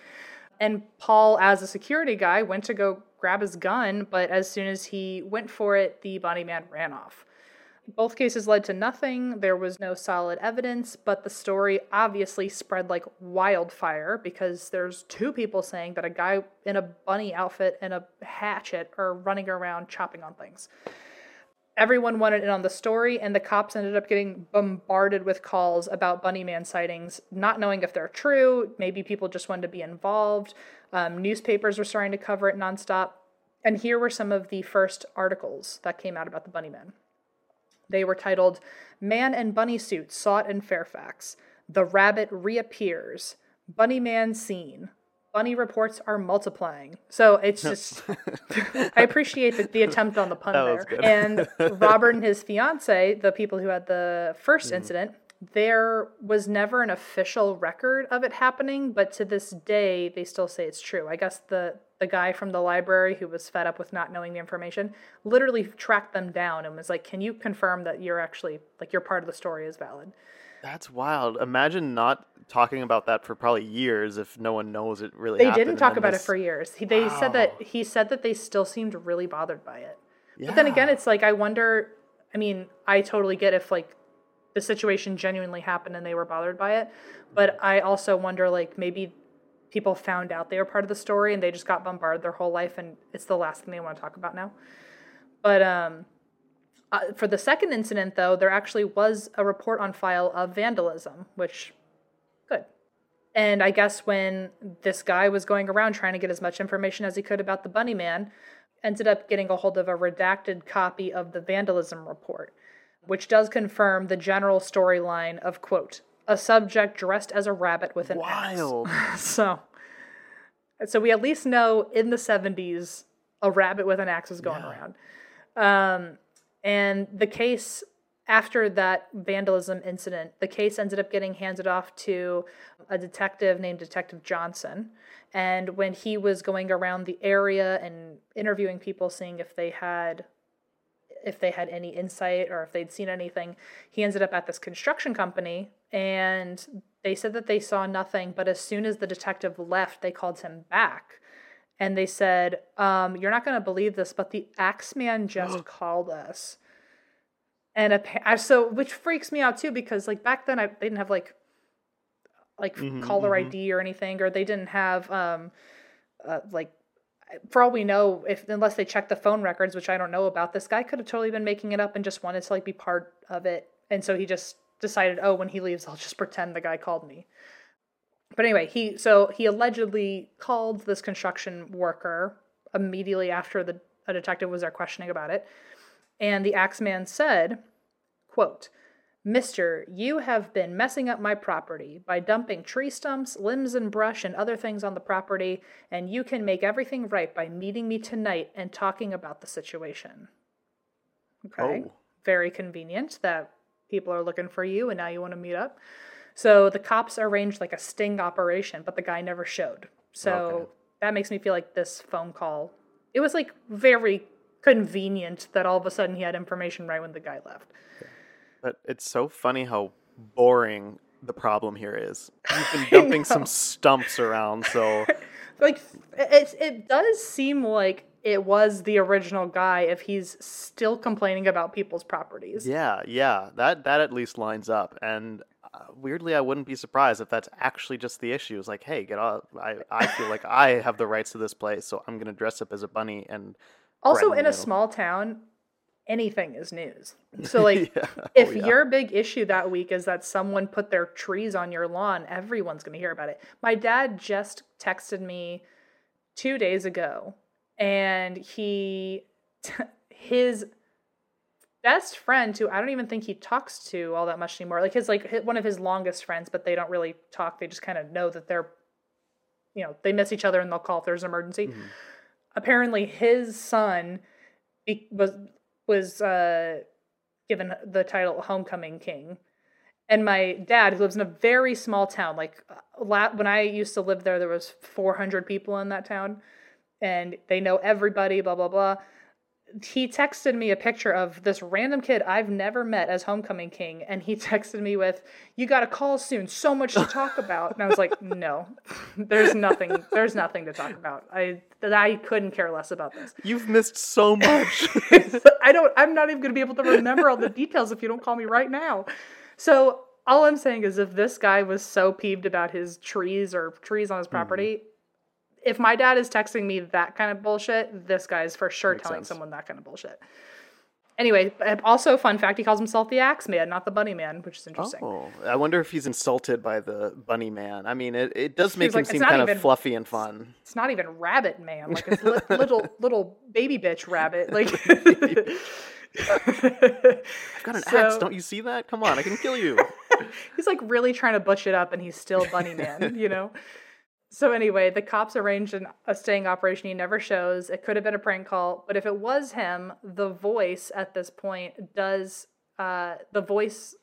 And Paul, as a security guy, went to go grab his gun, but as soon as he went for it, the bunny man ran off. Both cases led to nothing. There was no solid evidence, but the story obviously spread like wildfire because there's two people saying that a guy in a bunny outfit and a hatchet are running around chopping on things. Everyone wanted in on the story, and the cops ended up getting bombarded with calls about Bunny Man sightings, not knowing if they're true. Maybe people just wanted to be involved. Um, newspapers were starting to cover it nonstop. And here were some of the first articles that came out about the Bunny Man. They were titled Man and Bunny Suit Sought in Fairfax. The Rabbit Reappears. Bunny Man Seen. Bunny reports are multiplying. So it's just, I appreciate the, the, attempt on the pun there. and Robert and his fiance, the people who had the 1st mm. incident, there was never an official record of it happening, but to this day, they still say it's true. I guess the the guy from the library who was fed up with not knowing the information literally tracked them down and was like, "Can you confirm that you're actually like your part of the story is valid?" That's wild. Imagine not talking about that for probably years if no one knows it really. They didn't talk about this... it for years. He, they wow. said that he said that they still seemed really bothered by it. Yeah. But then again, it's like I wonder. I mean, I totally get if like the situation genuinely happened and they were bothered by it, but I also wonder like maybe people found out they were part of the story and they just got bombarded their whole life and it's the last thing they want to talk about now. But um, uh, for the second incident, though, there actually was a report on file of vandalism, which good. And I guess when this guy was going around trying to get as much information as he could about the Bunny Man, ended up getting a hold of a redacted copy of the vandalism report, which does confirm the general storyline of quote a subject dressed as a rabbit with an Wild. axe. so, so we at least know in the 70s a rabbit with an axe was going yeah. around. Um, and the case after that vandalism incident, the case ended up getting handed off to a detective named Detective Johnson. And when he was going around the area and interviewing people, seeing if they had if they had any insight or if they'd seen anything, he ended up at this construction company and they said that they saw nothing, but as soon as the detective left, they called him back and they said, um, "You're not going to believe this, but the Axeman just called us." And a, so, which freaks me out too, because like back then, I they didn't have like like mm-hmm, caller mm-hmm. ID or anything, or they didn't have um, uh, like for all we know, if unless they check the phone records, which I don't know about, this guy could have totally been making it up and just wanted to like be part of it, and so he just decided, oh, when he leaves, I'll just pretend the guy called me. But anyway, he so he allegedly called this construction worker immediately after the a detective was there questioning about it, and the axeman said, "quote." Mister, you have been messing up my property by dumping tree stumps, limbs, and brush and other things on the property, and you can make everything right by meeting me tonight and talking about the situation. Okay. Oh. Very convenient that people are looking for you and now you want to meet up. So the cops arranged like a sting operation, but the guy never showed. So okay. that makes me feel like this phone call, it was like very convenient that all of a sudden he had information right when the guy left. But it's so funny how boring the problem here is. You've been dumping some stumps around, so like it it does seem like it was the original guy if he's still complaining about people's properties. Yeah, yeah, that that at least lines up. And uh, weirdly, I wouldn't be surprised if that's actually just the issue. It's like, hey, get off! I I feel like I have the rights to this place, so I'm gonna dress up as a bunny and. Also, in a small town, anything is news. So like yeah. If oh, yeah. your big issue that week is that someone put their trees on your lawn, everyone's going to hear about it. My dad just texted me 2 days ago and he his best friend who I don't even think he talks to all that much anymore. Like his like one of his longest friends, but they don't really talk. They just kind of know that they're you know, they miss each other and they'll call if there's an emergency. Mm-hmm. Apparently his son was was uh, given the title Homecoming King. And my dad, who lives in a very small town, like when I used to live there, there was 400 people in that town, and they know everybody. Blah blah blah he texted me a picture of this random kid I've never met as homecoming king, and he texted me with, "You got to call soon. So much to talk about." And I was like, "No, there's nothing. There's nothing to talk about. I I couldn't care less about this. You've missed so much. I don't. I'm not even going to be able to remember all the details if you don't call me right now. So all I'm saying is, if this guy was so peeved about his trees or trees on his property, mm if my dad is texting me that kind of bullshit, this guy's for sure Makes telling sense. someone that kind of bullshit. Anyway, uh, also fun fact, he calls himself the Axe Man, not the Bunny Man, which is interesting. Oh, I wonder if he's insulted by the Bunny Man. I mean, it, it does make him like, seem kind even, of fluffy and fun. It's not even Rabbit Man, like it's li- little little baby bitch rabbit. Like I've got an so, axe. Don't you see that? Come on, I can kill you. he's like really trying to butch it up, and he's still Bunny Man. You know. So anyway, the cops arranged an, a sting operation he never shows. It could have been a prank call, but if it was him, the voice at this point does uh, the voice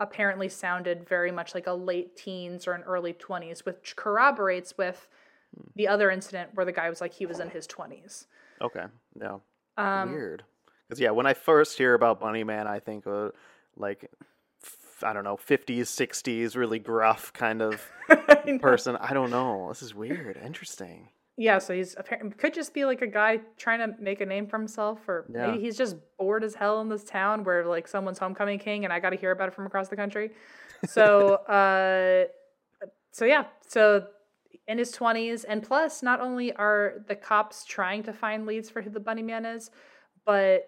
apparently sounded very much like a late teens or an early 20s, which corroborates with the other incident where the guy was like he was in his 20s. Okay. Yeah. Um, Weird. Because yeah, when I first hear about Bunny Man, I think uh, like I don't know, 50s, 60s, really gruff kind of I person. I don't know. This is weird. Interesting. Yeah, so he's apparently could just be like a guy trying to make a name for himself, or yeah. maybe he's just bored as hell in this town where like someone's homecoming king, and I got to hear about it from across the country. So, uh, so yeah, so in his twenties, and plus, not only are the cops trying to find leads for who the bunny man is, but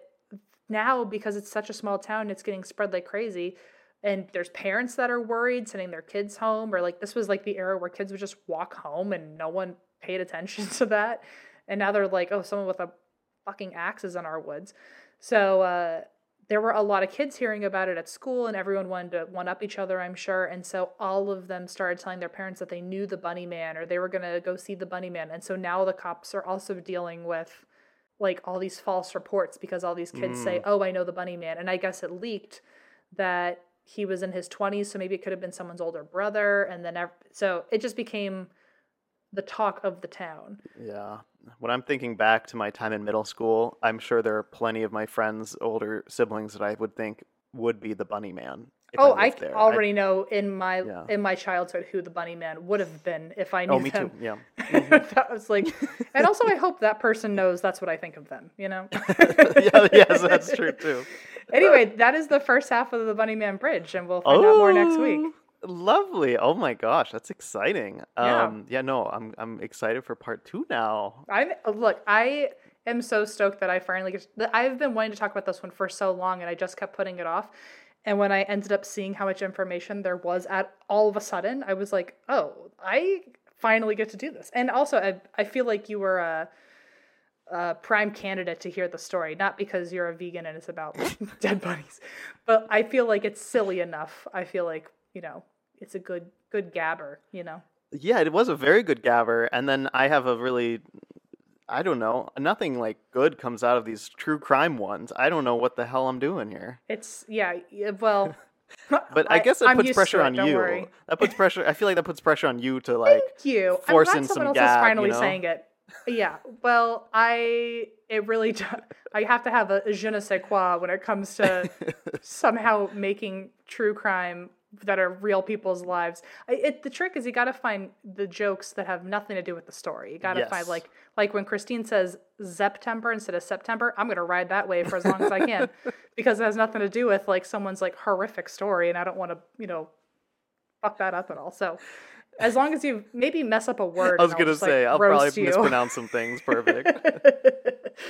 now because it's such a small town, it's getting spread like crazy and there's parents that are worried sending their kids home or like this was like the era where kids would just walk home and no one paid attention to that. And now they're like oh someone with a fucking axe is in our woods. So uh, there were a lot of kids hearing about it at school and everyone wanted to one up each other i'm sure. And so all of them started telling their parents that they knew the bunny man or they were going to go see the bunny man. And so now the cops are also dealing with like all these false reports because all these kids mm. say oh i know the bunny man. And i guess it leaked that he was in his 20s so maybe it could have been someone's older brother and then so it just became the talk of the town yeah when i'm thinking back to my time in middle school i'm sure there are plenty of my friends older siblings that i would think would be the bunny man oh, I, I already I, know in my yeah. in my childhood who the Bunny Man would have been if I knew oh, me them. Too. Yeah, mm-hmm. that was like, and also I hope that person knows that's what I think of them. You know. yeah, yes, that's true too. Anyway, that is the first half of the Bunny Man Bridge, and we'll find oh, out more next week. Oh, lovely. Oh my gosh, that's exciting. Yeah. Um, yeah, no, I'm I'm excited for part two now. I look, I am so stoked that I finally get. To, I've been wanting to talk about this one for so long, and I just kept putting it off. And when I ended up seeing how much information there was at all of a sudden, I was like, oh, I finally get to do this. And also, I, I feel like you were a, a prime candidate to hear the story, not because you're a vegan and it's about dead bunnies, but I feel like it's silly enough. I feel like, you know, it's a good, good gabber, you know? Yeah, it was a very good gabber. And then I have a really I don't know. Nothing like good comes out of these true crime ones. I don't know what the hell I'm doing here. It's yeah. Well, but I, I guess it I'm puts pressure on you. Worry. That puts pressure. I feel like that puts pressure on you to like. Thank you. Force I'm glad in someone some else gab, is finally you know? saying it. Yeah. Well, I it really I have to have a je ne sais quoi when it comes to somehow making true crime that are real people's lives. I, it, the trick is you got to find the jokes that have nothing to do with the story. You got to yes. find like like when Christine says September instead of September, I'm gonna ride that wave for as long as I can because it has nothing to do with like someone's like horrific story, and I don't want to you know fuck that up at all. So. As long as you maybe mess up a word, I was gonna say like, I'll probably you. mispronounce some things. Perfect.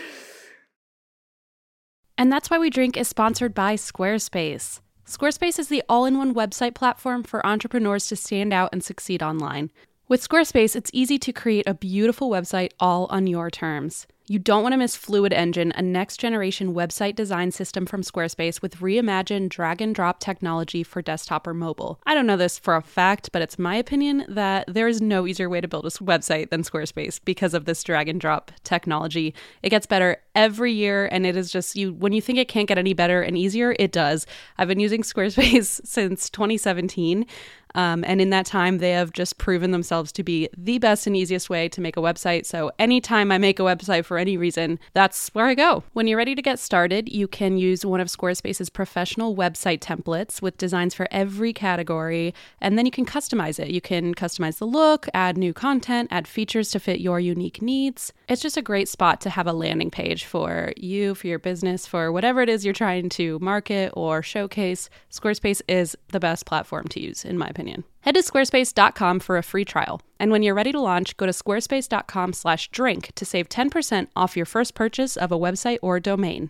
and that's why we drink is sponsored by Squarespace. Squarespace is the all in one website platform for entrepreneurs to stand out and succeed online. With Squarespace, it's easy to create a beautiful website all on your terms. You don't want to miss Fluid Engine, a next generation website design system from Squarespace with reimagined drag and drop technology for desktop or mobile. I don't know this for a fact, but it's my opinion that there is no easier way to build a website than Squarespace because of this drag and drop technology. It gets better every year, and it is just you when you think it can't get any better and easier, it does. I've been using Squarespace since 2017. Um, and in that time, they have just proven themselves to be the best and easiest way to make a website. So anytime I make a website for any reason, that's where I go. When you're ready to get started, you can use one of Squarespace's professional website templates with designs for every category, and then you can customize it. You can customize the look, add new content, add features to fit your unique needs. It's just a great spot to have a landing page for you, for your business, for whatever it is you're trying to market or showcase. Squarespace is the best platform to use, in my opinion opinion. Head to squarespace.com for a free trial. And when you're ready to launch, go to squarespace.com/drink to save 10% off your first purchase of a website or domain.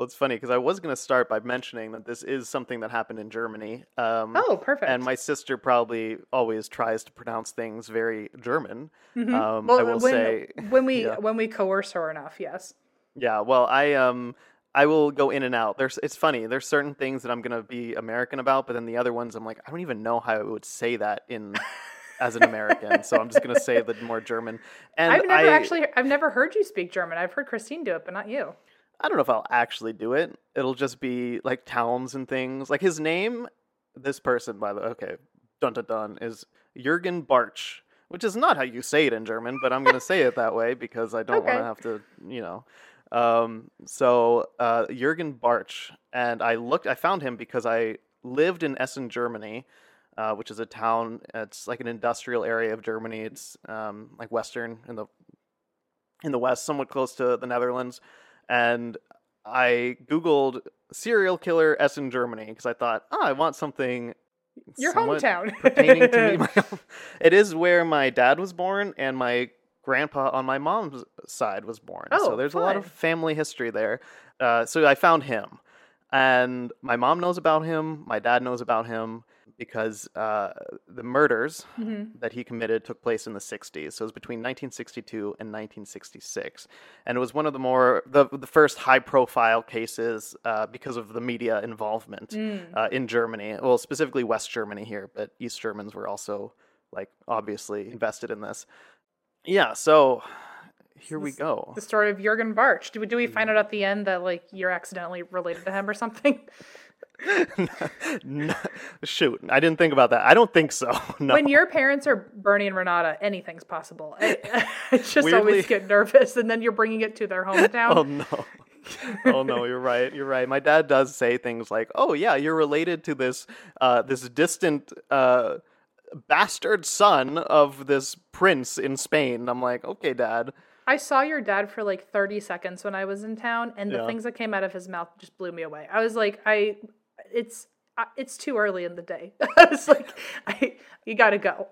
Well, it's funny because I was going to start by mentioning that this is something that happened in Germany. Um, oh, perfect. And my sister probably always tries to pronounce things very German. Mm-hmm. Um, well, I will when, say when we yeah. when we coerce her enough, yes. Yeah. Well, I um I will go in and out. There's it's funny. There's certain things that I'm going to be American about, but then the other ones I'm like I don't even know how I would say that in. as an American, so I'm just gonna say the more German. And I've never I, actually, I've never heard you speak German. I've heard Christine do it, but not you. I don't know if I'll actually do it. It'll just be like towns and things. Like his name, this person, by the way, okay, dun dun dun, is Jurgen Bartsch, which is not how you say it in German, but I'm going to say it that way because I don't Okay. want to have to, you know. Um, so uh, Jürgen Bartsch, and I looked, I found him because I lived in Essen, Germany, uh, which is a town. It's like an industrial area of Germany. It's um, like western in the in the west, somewhat close to the Netherlands, and I googled serial killer Essen, Germany because I thought, oh, I want something. Your hometown. pertaining to me. It is where my dad was born and my grandpa on my mom's side was born. Oh, so there's a lot of family history there. Uh, so I found him, and my mom knows about him. My dad knows about him because uh, the murders Mhm. that he committed took place in the 60s. So it was between 1962 and 1966, and it was one of the more the the first high profile cases uh, because of the media involvement Mm. uh, in Germany. Well, specifically West Germany here, but East Germans were also like obviously invested in this. Yeah, so here we go. The story of Jurgen Bartsch. Do we, do we find out at the end that like you're accidentally related to him or something? No, shoot, I didn't think about that. I don't think so. No. When your parents are Bernie and Renata, anything's possible. I, I just Weirdly- always get nervous, and then you're bringing it to their hometown. Oh no. oh no, you're right. You're right. My dad does say things like, "Oh yeah, you're related to this uh, this distant uh, bastard son of this prince in Spain." I'm like, "Okay, dad." I saw your dad for like 30 seconds when I was in town, and the Yeah. things that came out of his mouth just blew me away. I was like, I, it's, uh, it's too early in the day. I was like, I, you gotta go.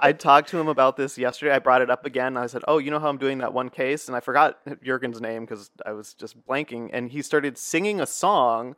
I talked to him about this yesterday. I brought it up again. I said, "Oh, you know how I'm doing that one case?" And I forgot Jurgen's name because I was just blanking. And he started singing a song,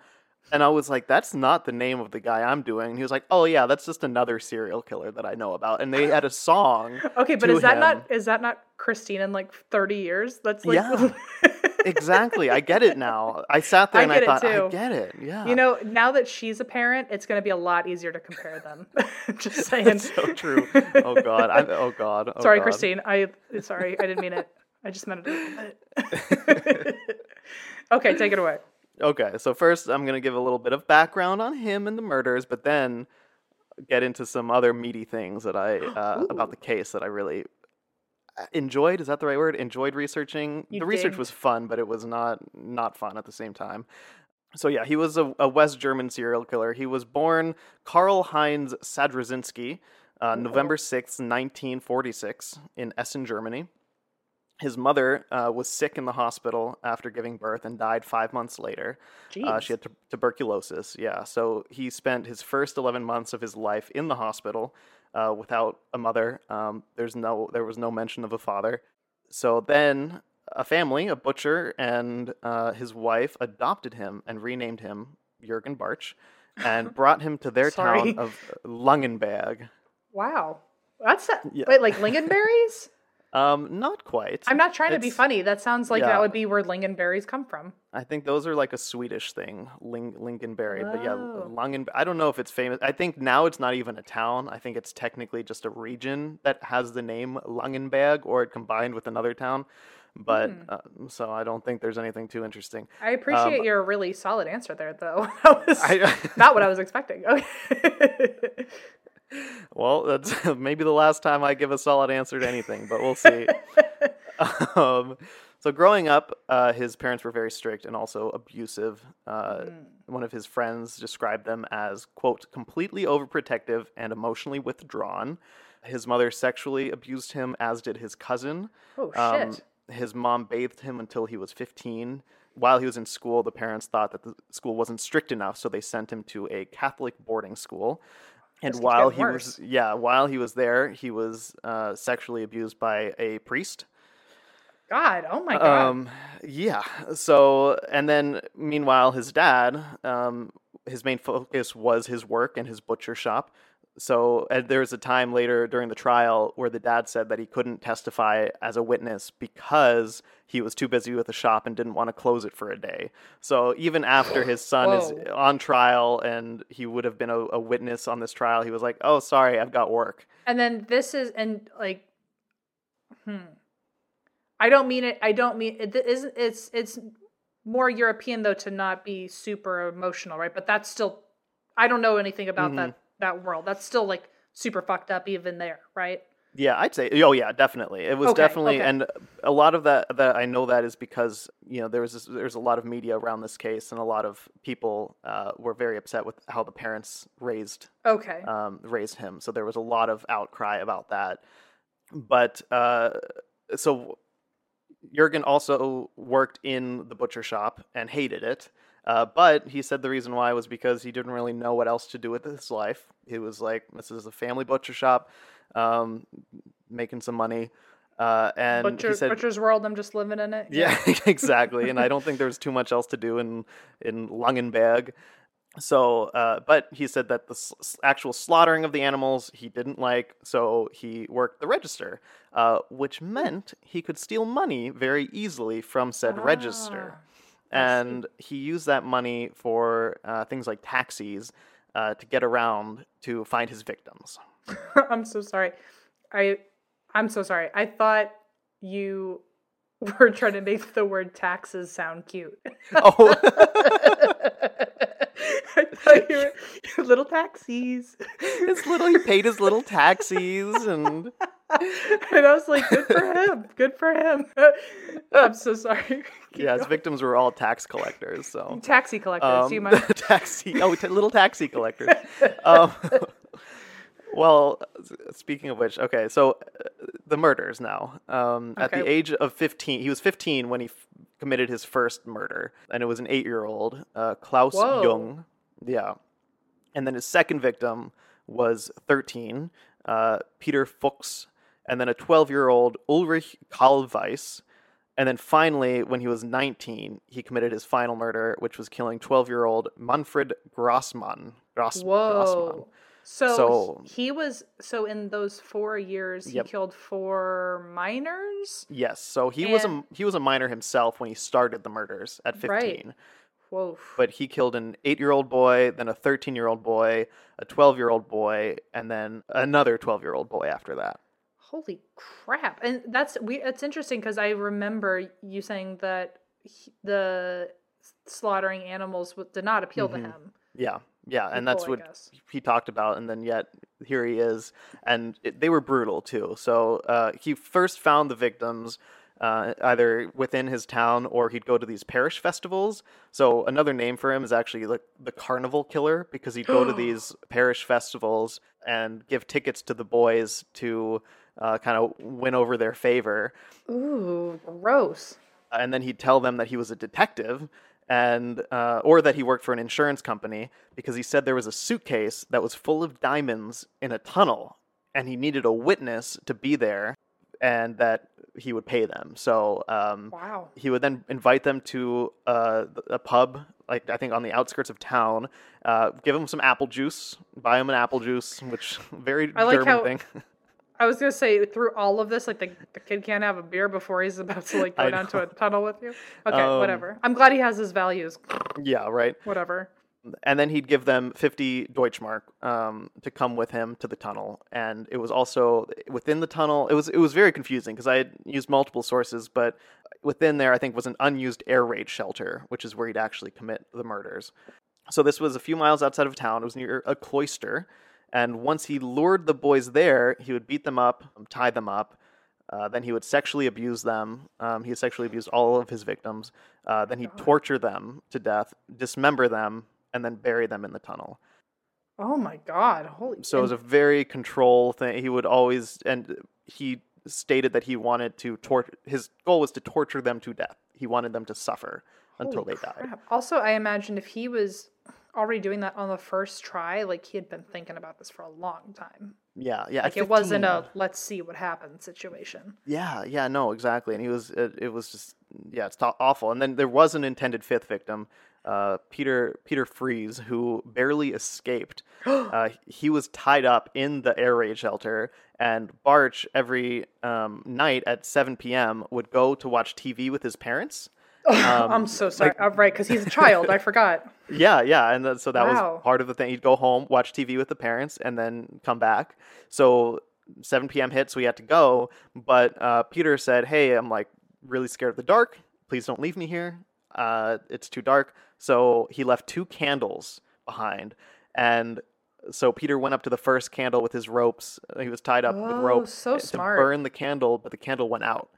and I was like, "That's not the name of the guy I'm doing." And he was like, "Oh yeah, that's just another serial killer that I know about." And they had a song. okay, but is that him. not is that not Christine in like 30 years? That's like, Yeah. exactly. I get it now. I sat there I and I thought, too. I get it. Yeah. you know, now that she's a parent, it's gonna be a lot easier to compare them. just saying. That's so true. Oh god. I, oh god. Oh, sorry, God. Christine. I sorry, I didn't mean it. I just meant it a little bit. okay, take it away. Okay, so first I'm gonna give a little bit of background on him and the murders, but then get into some other meaty things that I uh, about the case that I really enjoyed. Is that the right word? Enjoyed researching. You the research was fun, but it was not not fun at the same time. So yeah, he was a, a West German serial killer. He was born Karl Heinz Sadrozinski, uh, November sixth, nineteen forty six, in Essen, Germany. His mother uh, was sick in the hospital after giving birth and died five months later. Uh, she had tu- tuberculosis, yeah. So he spent his first 11 months of his life in the hospital uh, without a mother. Um, there's no, there was no mention of a father. So then a family, a butcher, and uh, his wife adopted him and renamed him Jurgen Bartsch and brought him to their Sorry. town of Langenberg. Wow. That's a, Yeah. wait, like lingonberries? Um, not quite. I'm not trying to be funny. That sounds like yeah. that would be where lingonberries come from. I think those are like a Swedish thing, Ling- Lincolnberry. But yeah. Langen. I don't know if it's famous. I think now it's not even a town. I think it's technically just a region that has the name Langenberg, or it combined with another town. But Hmm. uh, so I don't think there's anything too interesting. I appreciate Um, your really solid answer there, though. That was I, not what I was expecting. Okay. well, that's maybe the last time I give a solid answer to anything, but we'll see. um, so growing up, uh, his parents were very strict and also abusive. Uh, One of his friends described them as quote completely overprotective and emotionally withdrawn. His mother sexually abused him, as did his cousin. oh Um, shit. his mom bathed him until he was 15. While he was in school, the parents thought that the school wasn't strict enough, so they sent him to a Catholic boarding school. And while he worse. was, yeah, while he was there, he was uh, sexually abused by a priest. God. Oh my god. Um, yeah. So, and then meanwhile, his dad, um, his main focus was his work and his butcher shop. So uh, there was a time later during the trial where the dad said that he couldn't testify as a witness because he was too busy with the shop and didn't want to close it for a day. So even after his son is on trial and he would have been a, a witness on this trial, he was like, "Oh, sorry, I've got work." And then this is and like, hmm. I don't mean it. I don't mean it. Isn't it's it's more European though to not be super emotional, right? But that's still. I don't know anything about Mm-hmm. that that world. That's still like super fucked up even there, right? Yeah, I'd say. Oh, yeah, definitely. It was Okay, definitely, okay. and a lot of that. That I know that is because you know there was this, there's a lot of media around this case, and a lot of people uh, were very upset with how the parents raised Okay. um, raised him. So there was a lot of outcry about that. But uh, so Jurgen also worked in the butcher shop and hated it. Uh, but he said the reason why was because he didn't really know what else to do with his life. He was like, "This is a family butcher shop, um, making some money," uh, and Butcher, he said, Butcher's World, I'm just living in it. yeah, exactly. and I don't think there was too much else to do in in Langenberg. So, uh, but he said that the s- actual slaughtering of the animals he didn't like, so he worked the register, uh, which meant he could steal money very easily from said register. Ah, see. And he used that money for uh, things like taxis uh, to get around to find his victims. I'm so sorry. I I'm so sorry. I thought you were trying to make the word taxes sound cute. Oh, I thought you were little taxis. his little he paid his little taxis and and I was like, good for him. Good for him. I'm so sorry. Yeah, his victims were all tax collectors. So Taxi collectors, do you mind? taxi. Oh, t- little taxi collectors. um, well, speaking of which, okay, so uh, the murders now. Um, At the age of 15, he was 15 when he f- committed his first murder, and it was an eight year old, uh, Klaus Whoa. Jung. Yeah. And then his second victim was 13, uh, Peter Fuchs, and then a 12 year old Ulrich Kahlweiss. And then finally, when he was 19, he committed his final murder, which was killing 12 year old Manfred Grossmann. Gross, Grossmann. Whoa. So, So- he was so in those four years Yep. he killed four minors. Yes, so he was a he was a minor himself when he started the murders at 15. Right. Whoa. But he killed an 8-year-old boy, then a 13-year-old boy, a 12-year-old boy, and then another 12-year-old boy after that. Holy crap! And that's we. It's interesting because I remember you saying that he, the slaughtering animals w- did not appeal Mhm. to him. Yeah, yeah, and that's People, what he talked about, and then yet here he is, and it, they were brutal too. So uh, he first found the victims uh, either within his town or he'd go to these parish festivals. So another name for him is actually like the carnival killer because he'd go to these parish festivals and give tickets to the boys to uh, kind of win over their favor Ooh, gross. and then he'd tell them that he was a detective and uh, or that he worked for an insurance company because he said there was a suitcase that was full of diamonds in a tunnel and he needed a witness to be there and that he would pay them so um, Wow. he would then invite them to uh, a pub like i think on the outskirts of town uh, give them some apple juice buy them an apple juice which very I like german how- thing I was gonna say through all of this, like the, the kid can't have a beer before he's about to like go down to a tunnel with you. Okay, Um, whatever. I'm glad he has his values. yeah right Whatever. and then he'd give them 50 Deutschmark um, to come with him to the tunnel. And it was also within the tunnel. It was it was very confusing because I had used multiple sources, but within there, I think was an unused air raid shelter, which is where he'd actually commit the murders. So this was a few miles outside of town. It was near a cloister, and once he lured the boys there, he would beat them up, tie them up. Uh, then he would sexually abuse them. Um, he sexually abused all of his victims. Uh, then he'd torture them to death, dismember them, and then bury them in the tunnel. Oh my god. Holy. So it was a very control thing. He would always, and he stated that he wanted to torture. His goal was to torture them to death. He wanted them to suffer until Holy they died. Also, I imagine if he was already doing that on the first try, like he had been thinking about this for a long time. Yeah, yeah. Like it wasn't a let's see what happens situation. Yeah, yeah, no, exactly. And he was, it, it was just, yeah, it's ta- awful. And then there was an intended fifth victim, uh, Peter Peter Frese, who barely escaped. uh, he was tied up in the air raid shelter, and Bartsch every um, night at 7 p.m. would go to watch TV with his parents. Um, I'm so sorry. Uh, right, because he's a child. I forgot. Yeah, yeah, and so that Wow. was part of the thing. He'd go home, watch TV with the parents, and then come back. So 7 p.m. hit, so we had to go. But uh, Peter said, "Hey, I'm like really scared of the dark. Please don't leave me here. Uh, it's too dark." So he left two candles behind, and so Peter went up to the first candle with his ropes. He was tied up Oh, with ropes so to smart. burn the candle, but the candle went out.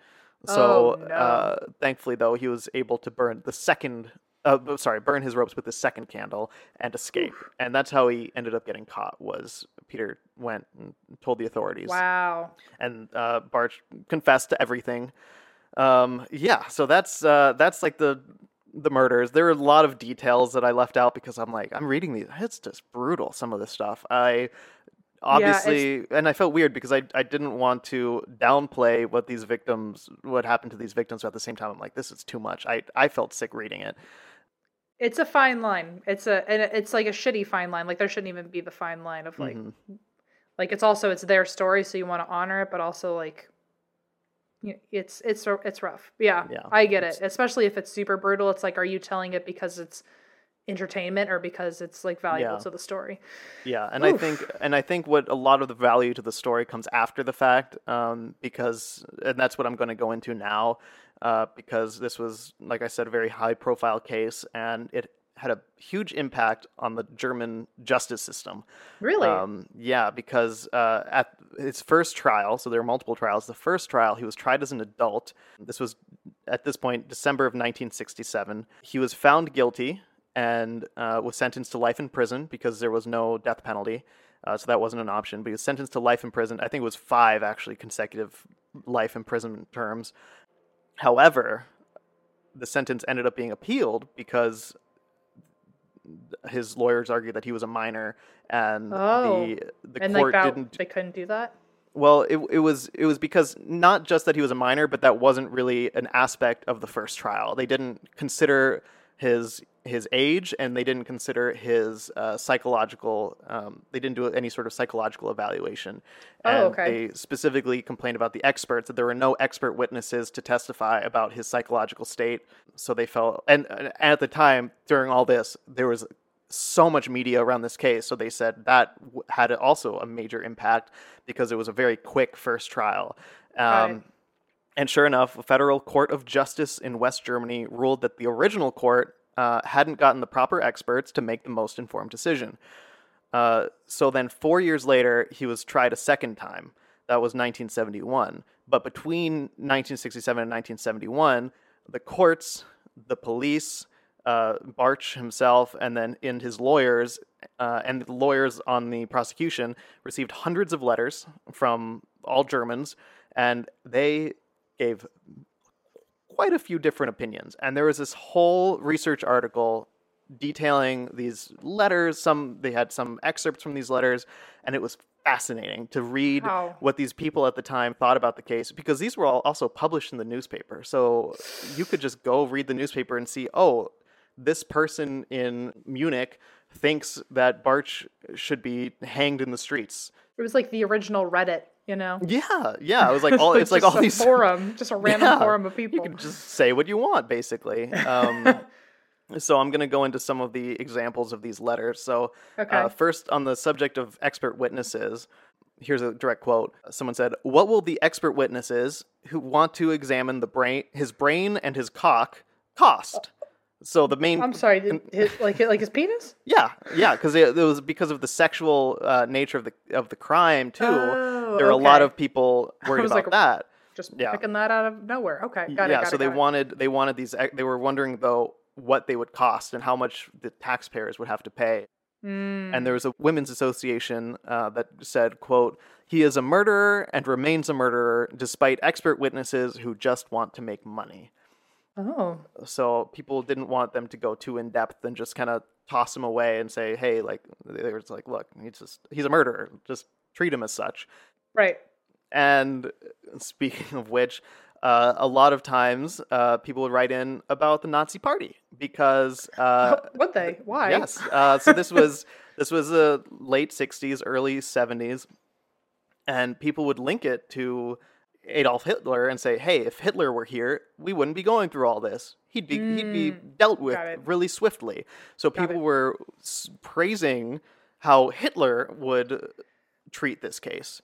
So Oh, no. uh, thankfully, though, he was able to burn the second. Uh, sorry, burn his ropes with the second candle and escape. And that's how he ended up getting caught. Was Peter went and told the authorities Wow. and uh, Bartsch confessed to everything. Um, yeah, so that's uh, that's like the the murders. There are a lot of details that I left out because I'm like I'm reading these. It's just brutal. Some of this stuff. I obviously and I felt weird because I I didn't want to downplay what these victims what happened to these victims. But at the same time, I'm like this is too much. I I felt sick reading it. It's a fine line. It's a and it's like a shitty fine line. Like there shouldn't even be the fine line of like Mhm. like it's also it's their story, so you want to honor it, but also like it's it's it's rough. Yeah, Yeah, I get it. Especially if it's super brutal. It's like, are you telling it because it's entertainment or because it's like valuable Yeah. to the story? Yeah, and I think and I think what a lot of the value to the story comes after the fact, um, because and that's what I'm going to go into now, uh, because this was, like I said, a very high profile case, and it had a huge impact on the German justice system. Really? Um, yeah, because uh, at his first trial, so there were multiple trials. The first trial, he was tried as an adult. This was at this point December of 1967. He was found guilty and uh, was sentenced to life in prison because there was no death penalty. Uh, so that wasn't an option. But he was sentenced to life in prison. I think it was five actually consecutive life imprisonment terms. However, the sentence ended up being appealed because his lawyers argued that he was a minor and Oh. the the and like court that didn't they couldn't do that? well it, it was it was because not just that he was a minor but that wasn't really an aspect of the first trial they didn't consider his his age and they didn't consider his uh, psychological um, they didn't do any sort of psychological evaluation Oh, and okay. they specifically complained about the experts that there were no expert witnesses to testify about his psychological state so they felt and, and at the time during all this there was so much media around this case so they said that w- had also a major impact because it was a very quick first trial um, Right. and sure enough, a federal court of justice in West Germany ruled that the original court uh, hadn't gotten the proper experts to make the most informed decision. Uh, so then, four years later, he was tried a second time. That was 1971. But between 1967 and 1971, the courts, the police, uh, Bartsch himself, and then in his lawyers, uh, and the lawyers on the prosecution received hundreds of letters from all Germans, and they gave quite a few different opinions. And there was this whole research article detailing these letters. Some they had some excerpts from these letters, and it was fascinating to read Wow. what these people at the time thought about the case because these were all also published in the newspaper. So you could just go read the newspaper and see, oh, this person in Munich thinks that Bartsch should be hanged in the streets. It was like the original Reddit, you know? Yeah, yeah. It was like all it's like all these forum, just a random Yeah, forum of people. You can just say what you want, basically. Um, so I'm going to go into some of the examples of these letters. So Okay. uh, first, on the subject of expert witnesses, here's a direct quote. Someone said, "What will the expert witnesses who want to examine the brain, his brain and his cock, cost?" So the main I'm sorry, did, his, like like his penis? yeah, yeah, because it, it was because of the sexual uh, nature of the of the crime too. Oh, there are a lot of people worried was about like, that. Just Yeah. picking that out of nowhere. Okay, got it. yeah, so it, they it. wanted they wanted these. They were wondering though what they would cost and how much the taxpayers would have to pay. Mm, And there was a women's association uh, that said, "quote He is a murderer and remains a murderer despite expert witnesses who just want to make money." Oh, So people didn't want them to go too in depth and just kind of toss him away and say, "Hey, like they were just like, look, he's just he's a murderer. Just treat him as such." right. And speaking of which, uh, a lot of times uh, people would write in about the Nazi Party because uh, Would they? Why? yes, uh, so this was this was the late '60s, early '70s, and people would link it to Adolf Hitler and say, "Hey, if Hitler were here, we wouldn't be going through all this. He'd be he'd be dealt with really swiftly." So people it. were s- praising how Hitler would treat this case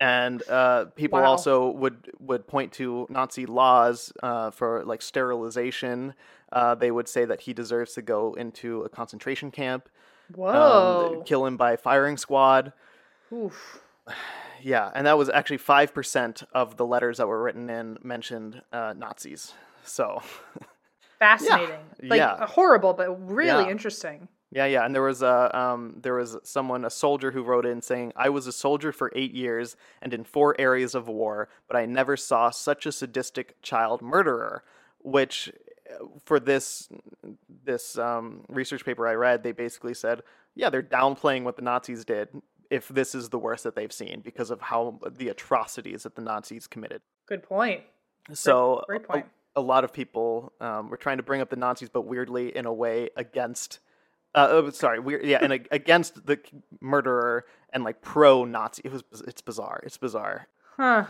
and uh, people Wow. also would would point to Nazi laws uh, for like sterilization. Uh, they would say that he deserves to go into a concentration camp. Um, Whoa. kill him by firing squad. Oof. Yeah, and that was actually five percent of the letters that were written in mentioned uh, Nazis. So Fascinating. Like yeah. horrible, but really Yeah. interesting. yeah, yeah, and there was a um, there was someone a soldier who wrote in saying, "I was a soldier for eight years and in four areas of war, but I never saw such a sadistic child murderer." Which, uh, for this this um, research paper I read, they basically said, "Yeah, they're downplaying what the Nazis did." If this is the worst that they've seen because of how the atrocities that the Nazis committed. Good point. So great a- point. A, lot of people um, were trying to bring up the Nazis, but weirdly in a way against. Uh, oh, sorry, weird, yeah, and a, against the murderer and like pro Nazi. It was it's bizarre. It's bizarre. Huh.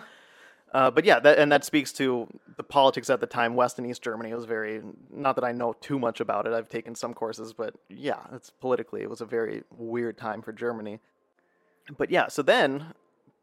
Uh, but yeah, that, and that speaks to the politics at the time. West and East Germany was very. Not that I know too much about it. I've taken some courses, but yeah, it's politically it was a very weird time for Germany. But yeah, so then,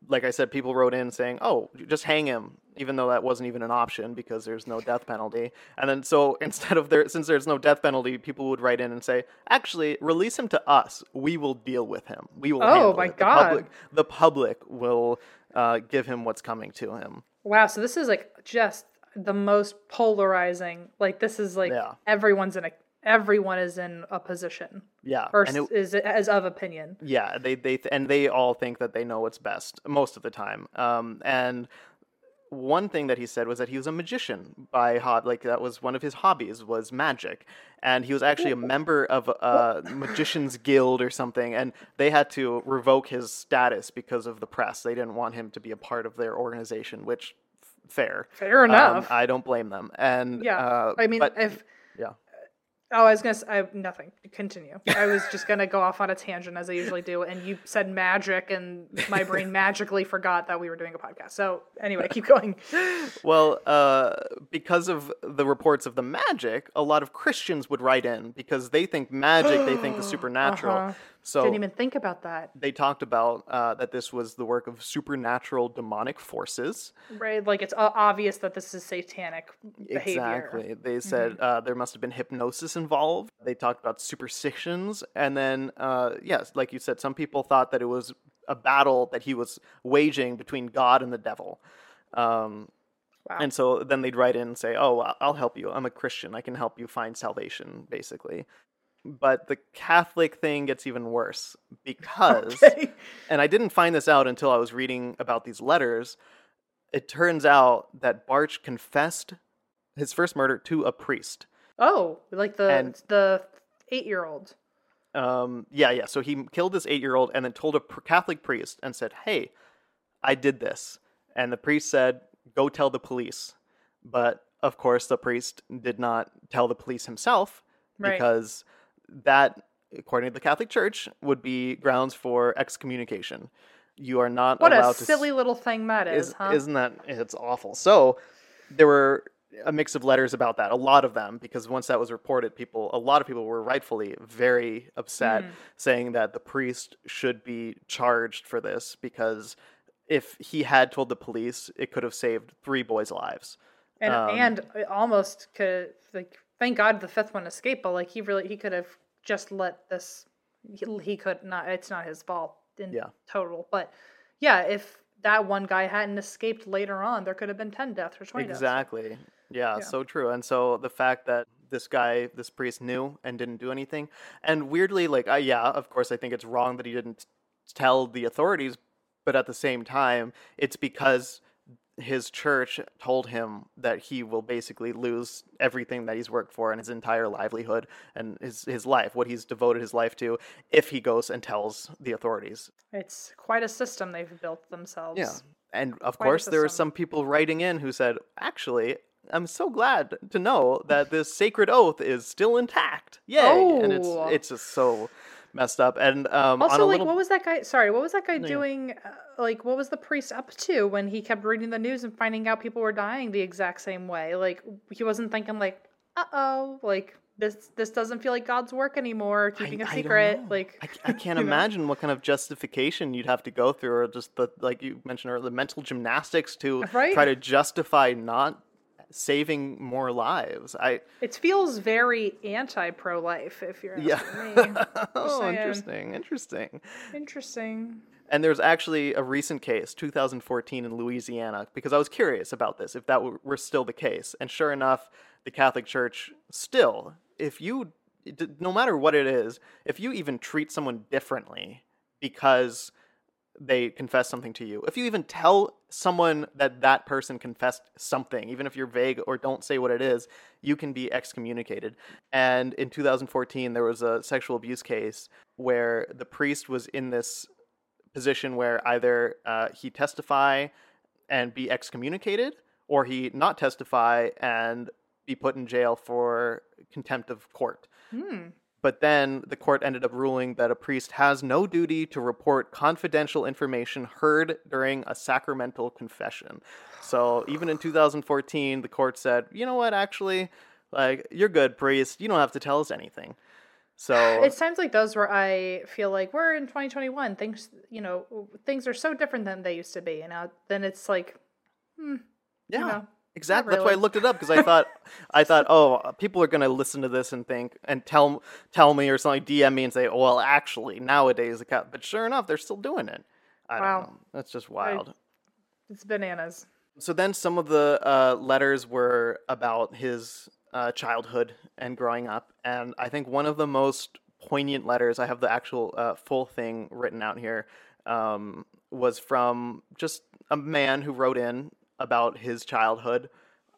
like I said, people wrote in saying, "Oh, just hang him," even though that wasn't even an option because there's no death penalty. And then so instead of there, since there's no death penalty, people would write in and say, "Actually, release him to us. We will deal with him. We will." Oh, my it. God. The public, the public will uh, give him what's coming to him. Wow. So this is like just the most polarizing. Like this is like Yeah. everyone's in a everyone is in a position Yeah, or it- is is of opinion. Yeah, they they and they all think that they know what's best most of the time. Um, and one thing that he said was that he was a magician by hob like that was one of his hobbies was magic, and he was actually a member of a magicians guild or something, and they had to revoke his status because of the press. They didn't want him to be a part of their organization, which fair. Fair Um, enough. I don't blame them. And yeah. uh, I mean, but- if. Oh, I was gonna. s- I nothing. Continue. I was just gonna go off on a tangent as I usually do, and you said magic, and my brain magically forgot that we were doing a podcast. So anyway, keep going. Well, uh, because of the reports of the magic, a lot of Christians would write in because they think magic, they think the supernatural. Uh-huh. So Didn't even think about that. they talked about uh, that this was the work of supernatural demonic forces. Right? Like it's obvious that this is satanic behavior. Exactly. They said uh, there must have been hypnosis involved. They talked about superstitions. And then, uh, yes, like you said, some people thought that it was a battle that he was waging between God and the devil. Um, Wow. And so then they'd write in and say, "Oh, I'll help you. I'm a Christian. I can help you find salvation." Basically, but the Catholic thing gets even worse because, Okay. and I didn't find this out until I was reading about these letters. It turns out that Bartsch confessed his first murder to a priest. Oh, like the And- the eight year old. Um, yeah, yeah. So he killed this eight-year-old and then told a Catholic priest and said, "Hey, I did this." And the priest said, "Go tell the police." But of course, the priest did not tell the police himself Right. because that, according to the Catholic Church, would be grounds for excommunication. You are not What allowed a to. s- silly little thing that is, is, huh? Isn't that it's awful? So there were a mix of letters about that, a lot of them, because once that was reported, people, a lot of people were rightfully very upset, Hmm. saying that the priest should be charged for this because if he had told the police, it could have saved three boys' lives. and um, and almost could like thank God the fifth one escaped, but like he really he could have just let this. He, he could not. It's not his fault in Yeah. total, but yeah, if that one guy hadn't escaped later on, there could have been ten deaths or twenty deaths. Exactly. Yeah, Yeah. so true. And so the fact that this guy, this priest knew and didn't do anything, and weirdly, like, yeah, of course, I think it's wrong that he didn't tell the authorities, but at the same time, it's because his church told him that he will basically lose everything that he's worked for and his entire livelihood and his his life, what he's devoted his life to, if he goes and tells the authorities. It's quite a system they've built themselves. Yeah. And of Quite course, there were some people writing in who said, actually, I'm so glad to know that this sacred oath is still intact. Yay! And it's Oh. it's just so messed up. And um, on Also, a like, little, what was that guy? Sorry, what was that guy yeah. doing? Uh, like, what was the priest up to when he kept reading the news and finding out people were dying the exact same way? Like, he wasn't thinking like, "Uh oh, like this this doesn't feel like God's work anymore." Keeping a I don't secret, like, I, I can't you know? imagine what kind of justification you'd have to go through, or just the like you mentioned earlier, the mental gymnastics to Right? try to justify not saving more lives. I It feels very anti pro life if you're yeah. me. oh, interesting, interesting. Interesting. And there's actually a recent case, 2014 in Louisiana, because I was curious about this, if that were still the case. And sure enough, the Catholic Church still, if you, no matter what it is, if you even treat someone differently because they confess something to you, if you even tell someone that that person confessed something, even if you're vague or don't say what it is, you can be excommunicated. And in 2014, there was a sexual abuse case where the priest was in this position where either uh, he testify and be excommunicated, or he not testify and be put in jail for contempt of court. Hmm. But then the court ended up ruling that a priest has no duty to report confidential information heard during a sacramental confession. So even in 2014, the court said, you know what, actually, like, you're good, priest. You don't have to tell us anything. So It's times like those where I feel like we're in 2021. Things, you know, things are so different than they used to be. And now, then it's like, hmm, Yeah, know, exactly. That's why I looked it up because I thought, I thought, oh, people are gonna listen to this and think and tell tell me or something, DM me and say, oh, well, actually, nowadays the cat. But sure enough, they're still doing it. I don't Wow. know. That's just wild. it's bananas. So then some of the uh, letters were about his uh, childhood and growing up, and I think one of the most poignant letters I have the actual uh, full thing written out here um, was from just a man who wrote in about his childhood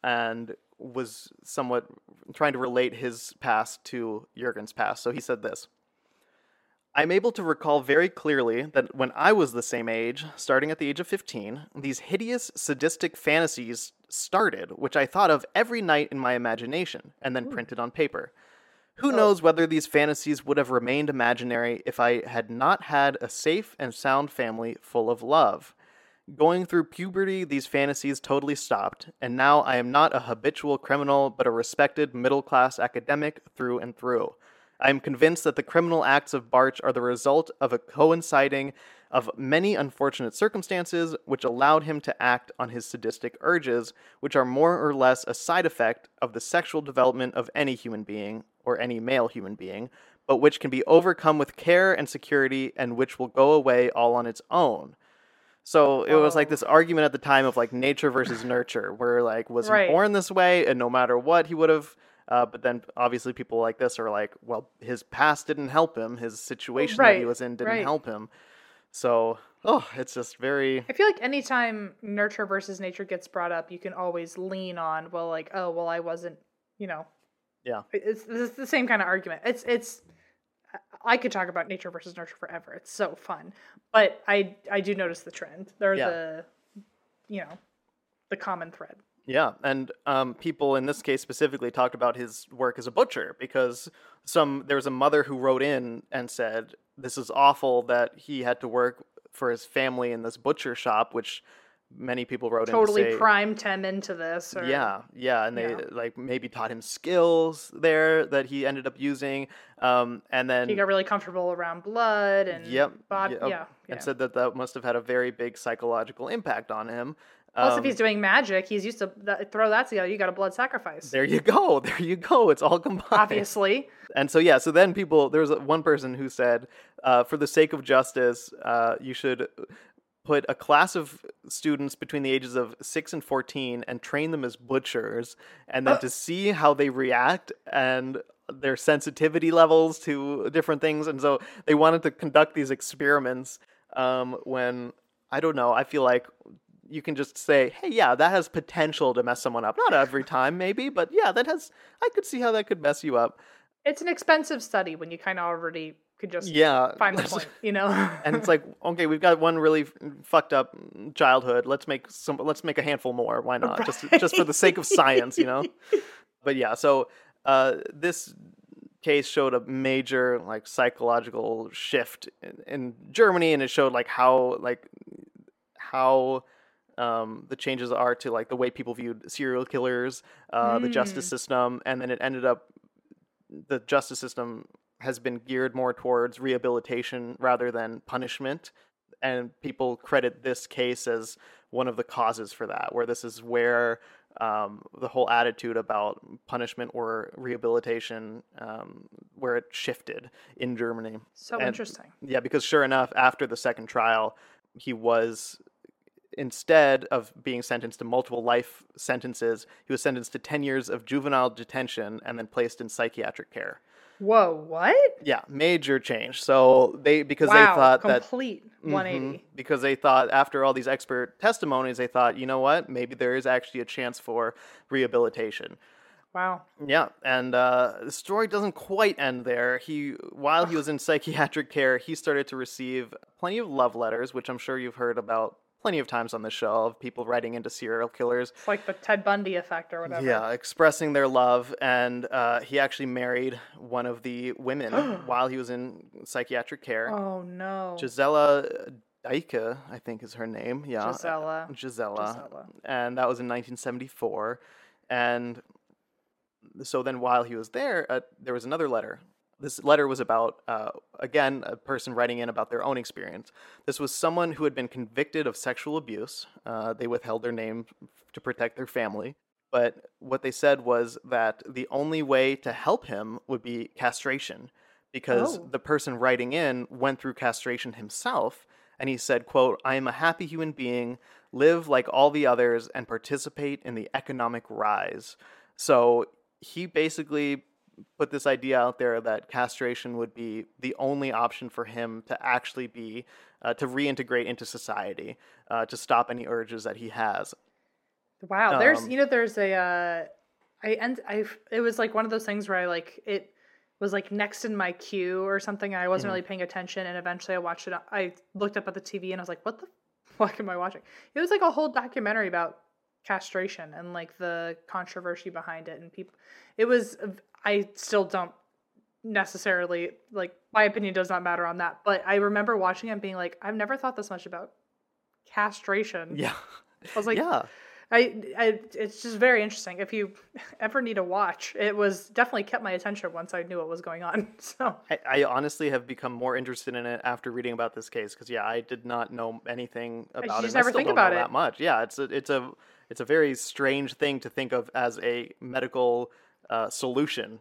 and was somewhat trying to relate his past to Jurgen's past. So he said this. I'm able to recall very clearly that when I was the same age, starting at the age of 15, these hideous sadistic fantasies started, which I thought of every night in my imagination and then hmm. printed on paper. Who oh. knows whether these fantasies would have remained imaginary if I had not had a safe and sound family full of love. Going through puberty, these fantasies totally stopped, and now I am not a habitual criminal, but a respected middle class academic through and through. I am convinced that the criminal acts of Bartsch are the result of a coinciding of many unfortunate circumstances which allowed him to act on his sadistic urges, which are more or less a side effect of the sexual development of any human being, or any male human being, but which can be overcome with care and security and which will go away all on its own. So it was like Oh. this argument at the time of like nature versus nurture, where like was Right. he born this way, and no matter what he would have. Uh, but then obviously people like this are like, well, his past didn't help him, his situation that he was in didn't right. help him. So oh, it's just very I feel like anytime nurture versus nature gets brought up, you can always lean on, well, like, oh, well, I wasn't, you know. Yeah. It's, it's the same kind of argument. It's, it's, I could talk about nature versus nurture forever. It's so fun. But I, I do notice the trend. They're Yeah. the, you know, the common thread. Yeah, and um, people in this case specifically talked about his work as a butcher because some there was a mother who wrote in and said this is awful that he had to work for his family in this butcher shop, which many people wrote Totally in to say, primed him into this. Or, yeah, yeah, and they Yeah. like maybe taught him skills there that he ended up using, um, and then He got really comfortable around blood and yep, body. yep, yeah. yeah. and said that that must have had a very big psychological impact on him. Plus, Um, if he's doing magic, he's used to that, throw that together. You got a blood sacrifice. there you go, there you go. It's all combined. Obviously. And so yeah, so then people there was one person who said, uh, for the sake of justice, uh, you should put a class of students between the ages of six and fourteen and train them as butchers, and then to see how they react and their sensitivity levels to different things. And so they wanted to conduct these experiments um, when I don't know. I feel like you can just say, "Hey, yeah, that has potential to mess someone up." Not every time, maybe, but yeah, that has. I could see how that could mess you up. It's an expensive study when you kind of already could just Yeah, find the point, you know? and it's like, okay, we've got one really fucked up childhood. Let's make some. Let's make a handful more. Why not? Just just for the sake of science, you know. But yeah, so uh, this case showed a major like psychological shift in, in Germany, and it showed like how like how um, the changes are to like the way people viewed serial killers, uh, the justice system, and then it ended up the justice system has been geared more towards rehabilitation rather than punishment. And people credit this case as one of the causes for that, where this is where um, the whole attitude about punishment or rehabilitation, um, where it shifted in Germany. So And- interesting. Yeah, because sure enough, after the second trial, he was instead of being sentenced to multiple life sentences, he was sentenced to 10 years of juvenile detention and then placed in psychiatric care. Whoa, what? Yeah, major change. So they because wow, they thought that complete Mhm. 180. because they thought after all these expert testimonies, they thought, you know what, maybe there is actually a chance for rehabilitation. Wow. Yeah, and uh, the story doesn't quite end there. He, while he was in psychiatric care, he started to receive plenty of love letters, which I'm sure you've heard about plenty of times on the show of people writing into serial killers. It's like the Ted Bundy effect or whatever. Yeah, expressing their love, and uh, he actually married one of the women while he was in psychiatric care. Oh no. Gisela Dyke, I think is her name. Yeah, Gisela. Gisela. Gisela. And that was in 1974. And so then while he was there, uh, there was another letter. This letter was about, uh, again, a person writing in about their own experience. This was someone who had been convicted of sexual abuse. Uh, they withheld their name to protect their family. But what they said was that the only way to help him would be castration because Oh. the person writing in went through castration himself and he said quote i am a happy human being live like all the others and participate in the economic rise so he basically put this idea out there that castration would be the only option for him to actually be uh, to reintegrate into society uh, to stop any urges that he has Wow, there's Um, you know there's a uh I and I it was like one of those things where I like it was like next in my queue or something and I wasn't Mhm. really paying attention and eventually I watched it I looked up at the TV and I was like what the fuck am I watching? It was like a whole documentary about castration and like the controversy behind it and people it was I still don't necessarily like my opinion does not matter on that but I remember watching it and being like I've never thought this much about castration. yeah I was like yeah I, I it's just very interesting. If you ever need a watch, it was definitely kept my attention once I knew what was going on. So I, I honestly have become more interested in it after reading about this case because yeah, I did not know anything about it. just and I never still think don't about know it. that much. Yeah, it's a it's a it's a very strange thing to think of as a medical uh, solution.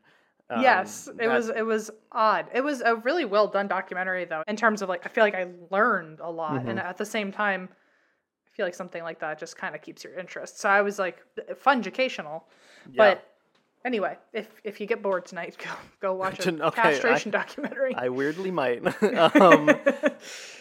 Um, yes, it that- was it was odd. It was a really well done documentary though. In terms of like, I feel like I learned a lot, and Mm-hmm. at the same time, I feel like something like that just kind of keeps your interest. So I was like, fun educational, Yeah. but. Anyway, if if you get bored tonight, go go watch a Okay, I- castration documentary. I weirdly might. um,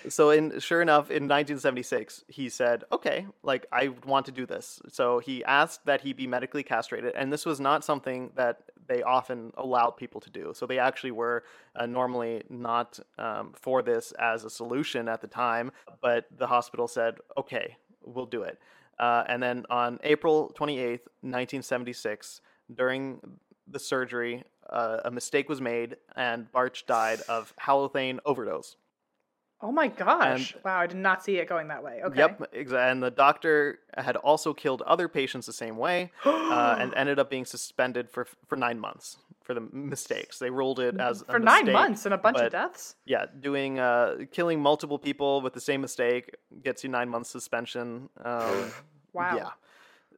so, in sure enough, in 1976, he said, "Okay, like I want to do this." So he asked that he be medically castrated, and this was not something that they often allowed people to do. So they actually were uh, normally not um, for this as a solution at the time, but the hospital said, "Okay, we'll do it." Uh, and then on April 28th, 1976, during the surgery, uh, a mistake was made, and Bartsch died of halothane overdose. oh my gosh! wow, I did not see it going that way. Okay. Yep, and the doctor had also killed other patients the same way, uh, and ended up being suspended for for nine months for the mistakes. They ruled it as a for nine months and a bunch of deaths. Yeah, doing uh, killing multiple people with the same mistake gets you nine months suspension. Um, Wow. Yeah.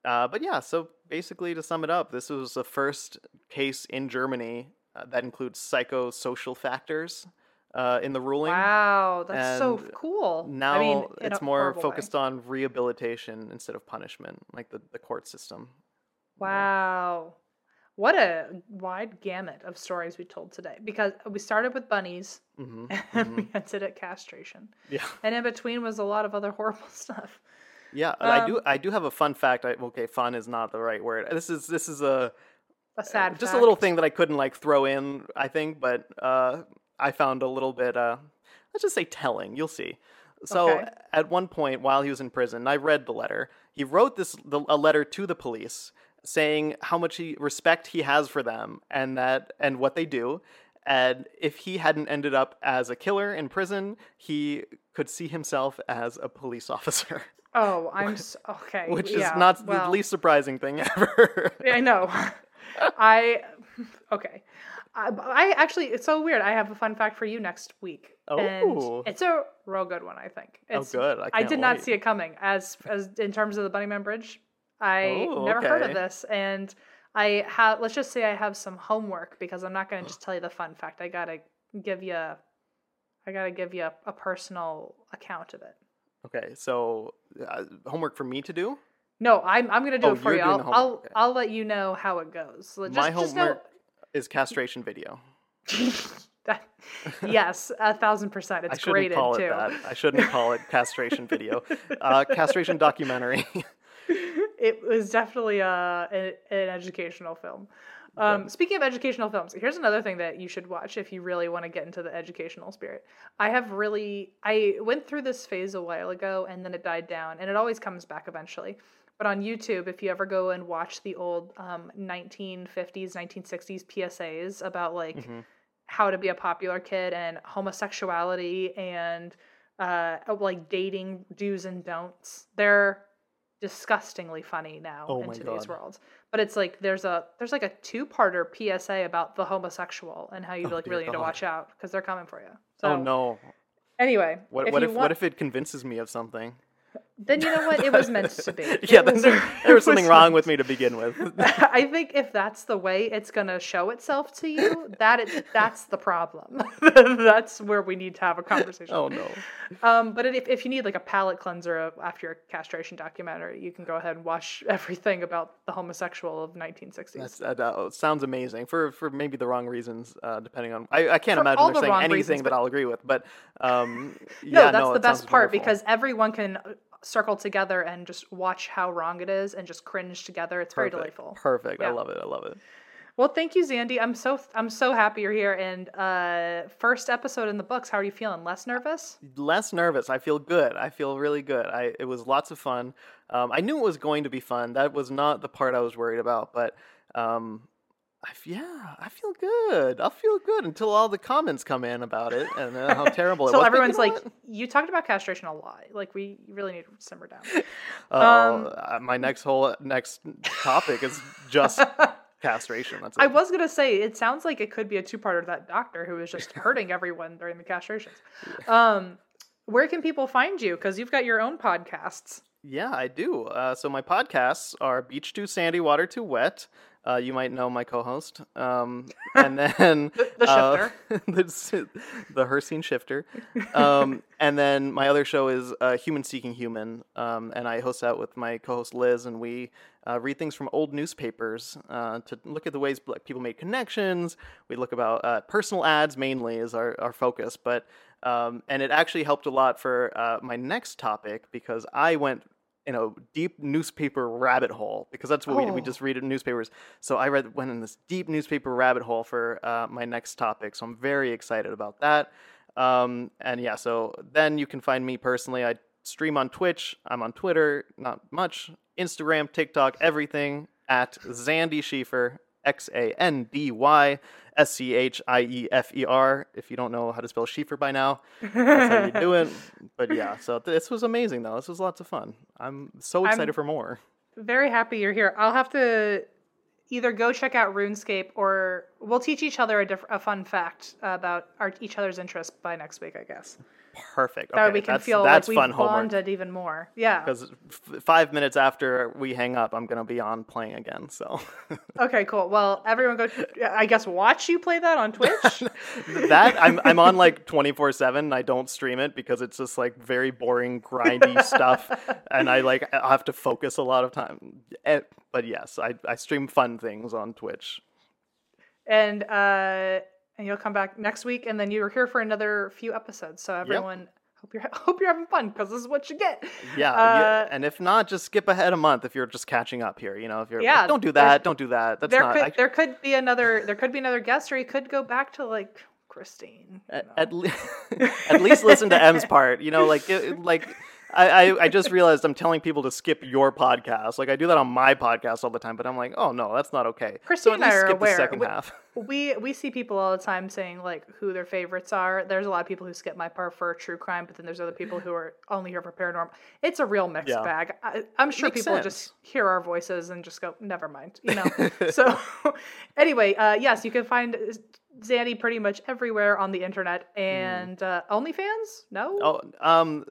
Uh, but yeah, so basically, to sum it up, this was the first case in Germany uh, that includes psychosocial factors uh, in the ruling. Wow, that's so cool. Now I mean, it's more horrible way. focused on rehabilitation instead of punishment, like the, the court system. Wow. What a wide gamut of stories we told today. Because we started with bunnies hmm and we ended at castration. Yeah. And in between was a lot of other horrible stuff. Yeah, and I do. Um, I do have a fun fact. I, okay, fun is not the right word. This is this is a A sad just a little thing that I couldn't like throw in. I think, but uh, I found a little bit. Uh, let's just say telling. You'll see. So Okay. at one point while he was in prison, I read the letter. He wrote this the, a letter to the police saying how much he respect he has for them and that and what they do. And if he hadn't ended up as a killer in prison, he could see himself as a police officer, Oh, I'm s okay. which yeah, is not well, the least surprising thing ever. I know. I okay. I, I actually, it's so weird. I have a fun fact for you next week, Oh. and it's a real good one. I think. Oh, It's, good. I I did not see it coming. As as in terms of the Bunnyman Bridge, I Oh, never heard of this, and I have. Let's just say I have some homework because I'm not going to just tell you the fun fact. I gotta give you. I gotta give you a, a personal account of it. Okay, so uh, homework for me to do. No, I'm I'm gonna do Oh, it for you. I'll, I'll okay. I'll let you know how it goes. So Just, My just know- homework is castration video. that, yes, a thousand percent. It's I shouldn't graded call it too. that. I shouldn't call it castration video. Uh, castration documentary. it was definitely a, an, an educational film. Um, speaking of educational films, here's another thing that you should watch if you really want to get into the educational spirit. I have really, I went through this phase a while ago and then it died down, and it always comes back eventually. But on YouTube, if you ever go and watch the old um, 1950s, 1960s PSAs about like Mhm. how to be a popular kid and homosexuality and uh, like dating do's and don'ts, they're disgustingly funny now Oh in today's God. world. But it's like there's a there's like a two parter PSA about the homosexual and how you Oh, like really need to watch out because they're coming for you. Oh so oh no! anyway, What, if what if want, what if it convinces me of something? Then you know what it was meant to be. yeah, was- there, there was something wrong with me to begin with. I think if that's the way it's going to show itself to you, that it, that's the problem. that's where we need to have a conversation. oh no! Um, but if, if you need like a palate cleanser after your castration documentary, you can go ahead and watch everything about the homosexual of 1960s. That's, that uh, sounds amazing for for maybe the wrong reasons, uh, depending on. I, I can't For imagine they're the saying anything reasons, that but- I'll agree with, but um, no, yeah, that's no, the best part wonderful. because everyone can circle together and just watch how wrong it is and just cringe together. It's very delightful. Perfect. I love it. I love it. Well, thank you, Xandy. I'm so I'm so happy you're here. And uh, first episode in the books. How are you feeling? Less nervous? less nervous. I feel good. I feel really good. I it was lots of fun. Um, I knew it was going to be fun. That was not the part I was worried about. But um, I yeah, I feel good. I'll feel good until all the comments come in about it and uh, how terrible it So was. You everyone's like, you talked about castration a lot. Like we really need to simmer down. Uh-oh, um, uh, my next whole next topic is just castration. That's it. I was gonna say it sounds like it could be a two-parter that doctor who was just hurting everyone during the castrations. Um, where can people find you? Because you've got your own podcasts. Yeah, I do. Uh, so my podcasts are Beach Too Sandy, Water Too Wet. Uh, you might know my co-host, um, and then The- the uh, the, s- the Hercene shifter, um, and then my other show is uh, Human Seeking Human, um, and I host that with my co-host Liz, and we uh, read things from old newspapers uh, to look at the ways people made connections. We look about uh, personal ads mainly is our, our focus, but um, and it actually helped a lot for uh, my next topic because I went in a deep newspaper rabbit hole because that's what we, we Oh. just read in newspapers. So I read went in this deep newspaper rabbit hole for uh, my next topic. So I'm very excited about that. Um, and yeah, so then you can find me personally. I stream on Twitch. I'm on Twitter, not much. Instagram, TikTok, everything at Xandy Schiefer, X A N D Y S C H I E F E R. If you don't know how to spell Schiefer by now, that's how you do it. But yeah, so this was amazing though. This was lots of fun. I'm so excited I'm- for more. Very happy you're here. I'll have to either go check out RuneScape or we'll teach each other a, diff- a fun fact about our each other's interests by next week, I guess. Perfect. That Okay, we can that's, feel that's like fun we've homework. bonded even more. Yeah. Because f- five minutes after we hang up, I'm gonna be on playing again. So Okay, cool. Well, everyone go. I guess watch you play that on Twitch. that I'm I'm on like 24 seven. I don't stream it because it's just like very boring, grindy stuff, and I like I have to focus a lot of time. Eh, But yes, I I stream fun things on Twitch. and uh, and you'll come back next week, and then you're here for another few episodes. So everyone, hope you're hope you're having fun because this is what you get. Yeah, Uh, yeah, and if not, just skip ahead a month if you're just catching up here. You know, if you're like, Yeah, don't do that, don't do that. That's there not. could I- there could be another there could be another guest, or you could go back to like Christine. at, at, le- at least listen to M's part. You know, like it, like I, I I just realized I'm telling people to skip your podcast. Like I do that on my podcast all the time, but I'm like, oh no, that's not okay. Christine so and I are skip aware. the second We- half. we we see people all the time saying like who their favorites are. There's a lot of people who skip my part for true crime, but then there's other people who are only here for paranormal. It's a real mixed Yeah. bag. I, I'm sure Makes people sense. just hear our voices and just go, never mind, you know. so anyway, uh, yes, you can find Zanny pretty much everywhere on the internet and uh, OnlyFans. No, Oh, um,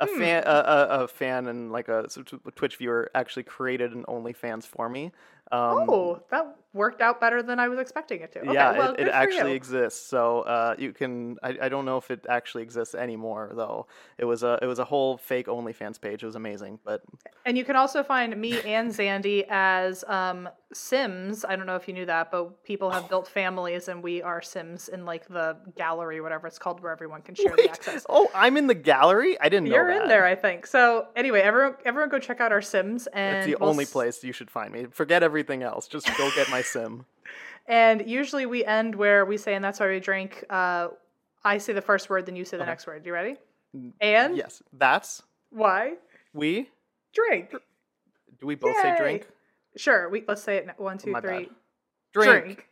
a Hmm. fan, a, a, a fan, and like a Twitch viewer actually created an OnlyFans for me. Um, oh, that worked out better than I was expecting it to. Okay, yeah, well, it, it actually you. exists. So uh, you can. I, I don't know if it actually exists anymore though. It was a it was a whole fake OnlyFans page. It was amazing, but And you can also find me and Xandy as um, Sims. I don't know if you knew that, but people have built families, and we are Sims in like the gallery, whatever it's called, where everyone can share the access. oh, I'm in the gallery. I didn't know You're in there, I think. So anyway, everyone, everyone, go check out our Sims, and It's the we'll only place you should find me. Forget everything else. Just go get my sim. And usually we end where we say, and that's why we drink. Uh, I say the first word, then you say the Okay. next word. You ready? And Yes, that's why we. drink? Do we both say drink? Sure. We let's say it. One, two, my bad. three. Drink.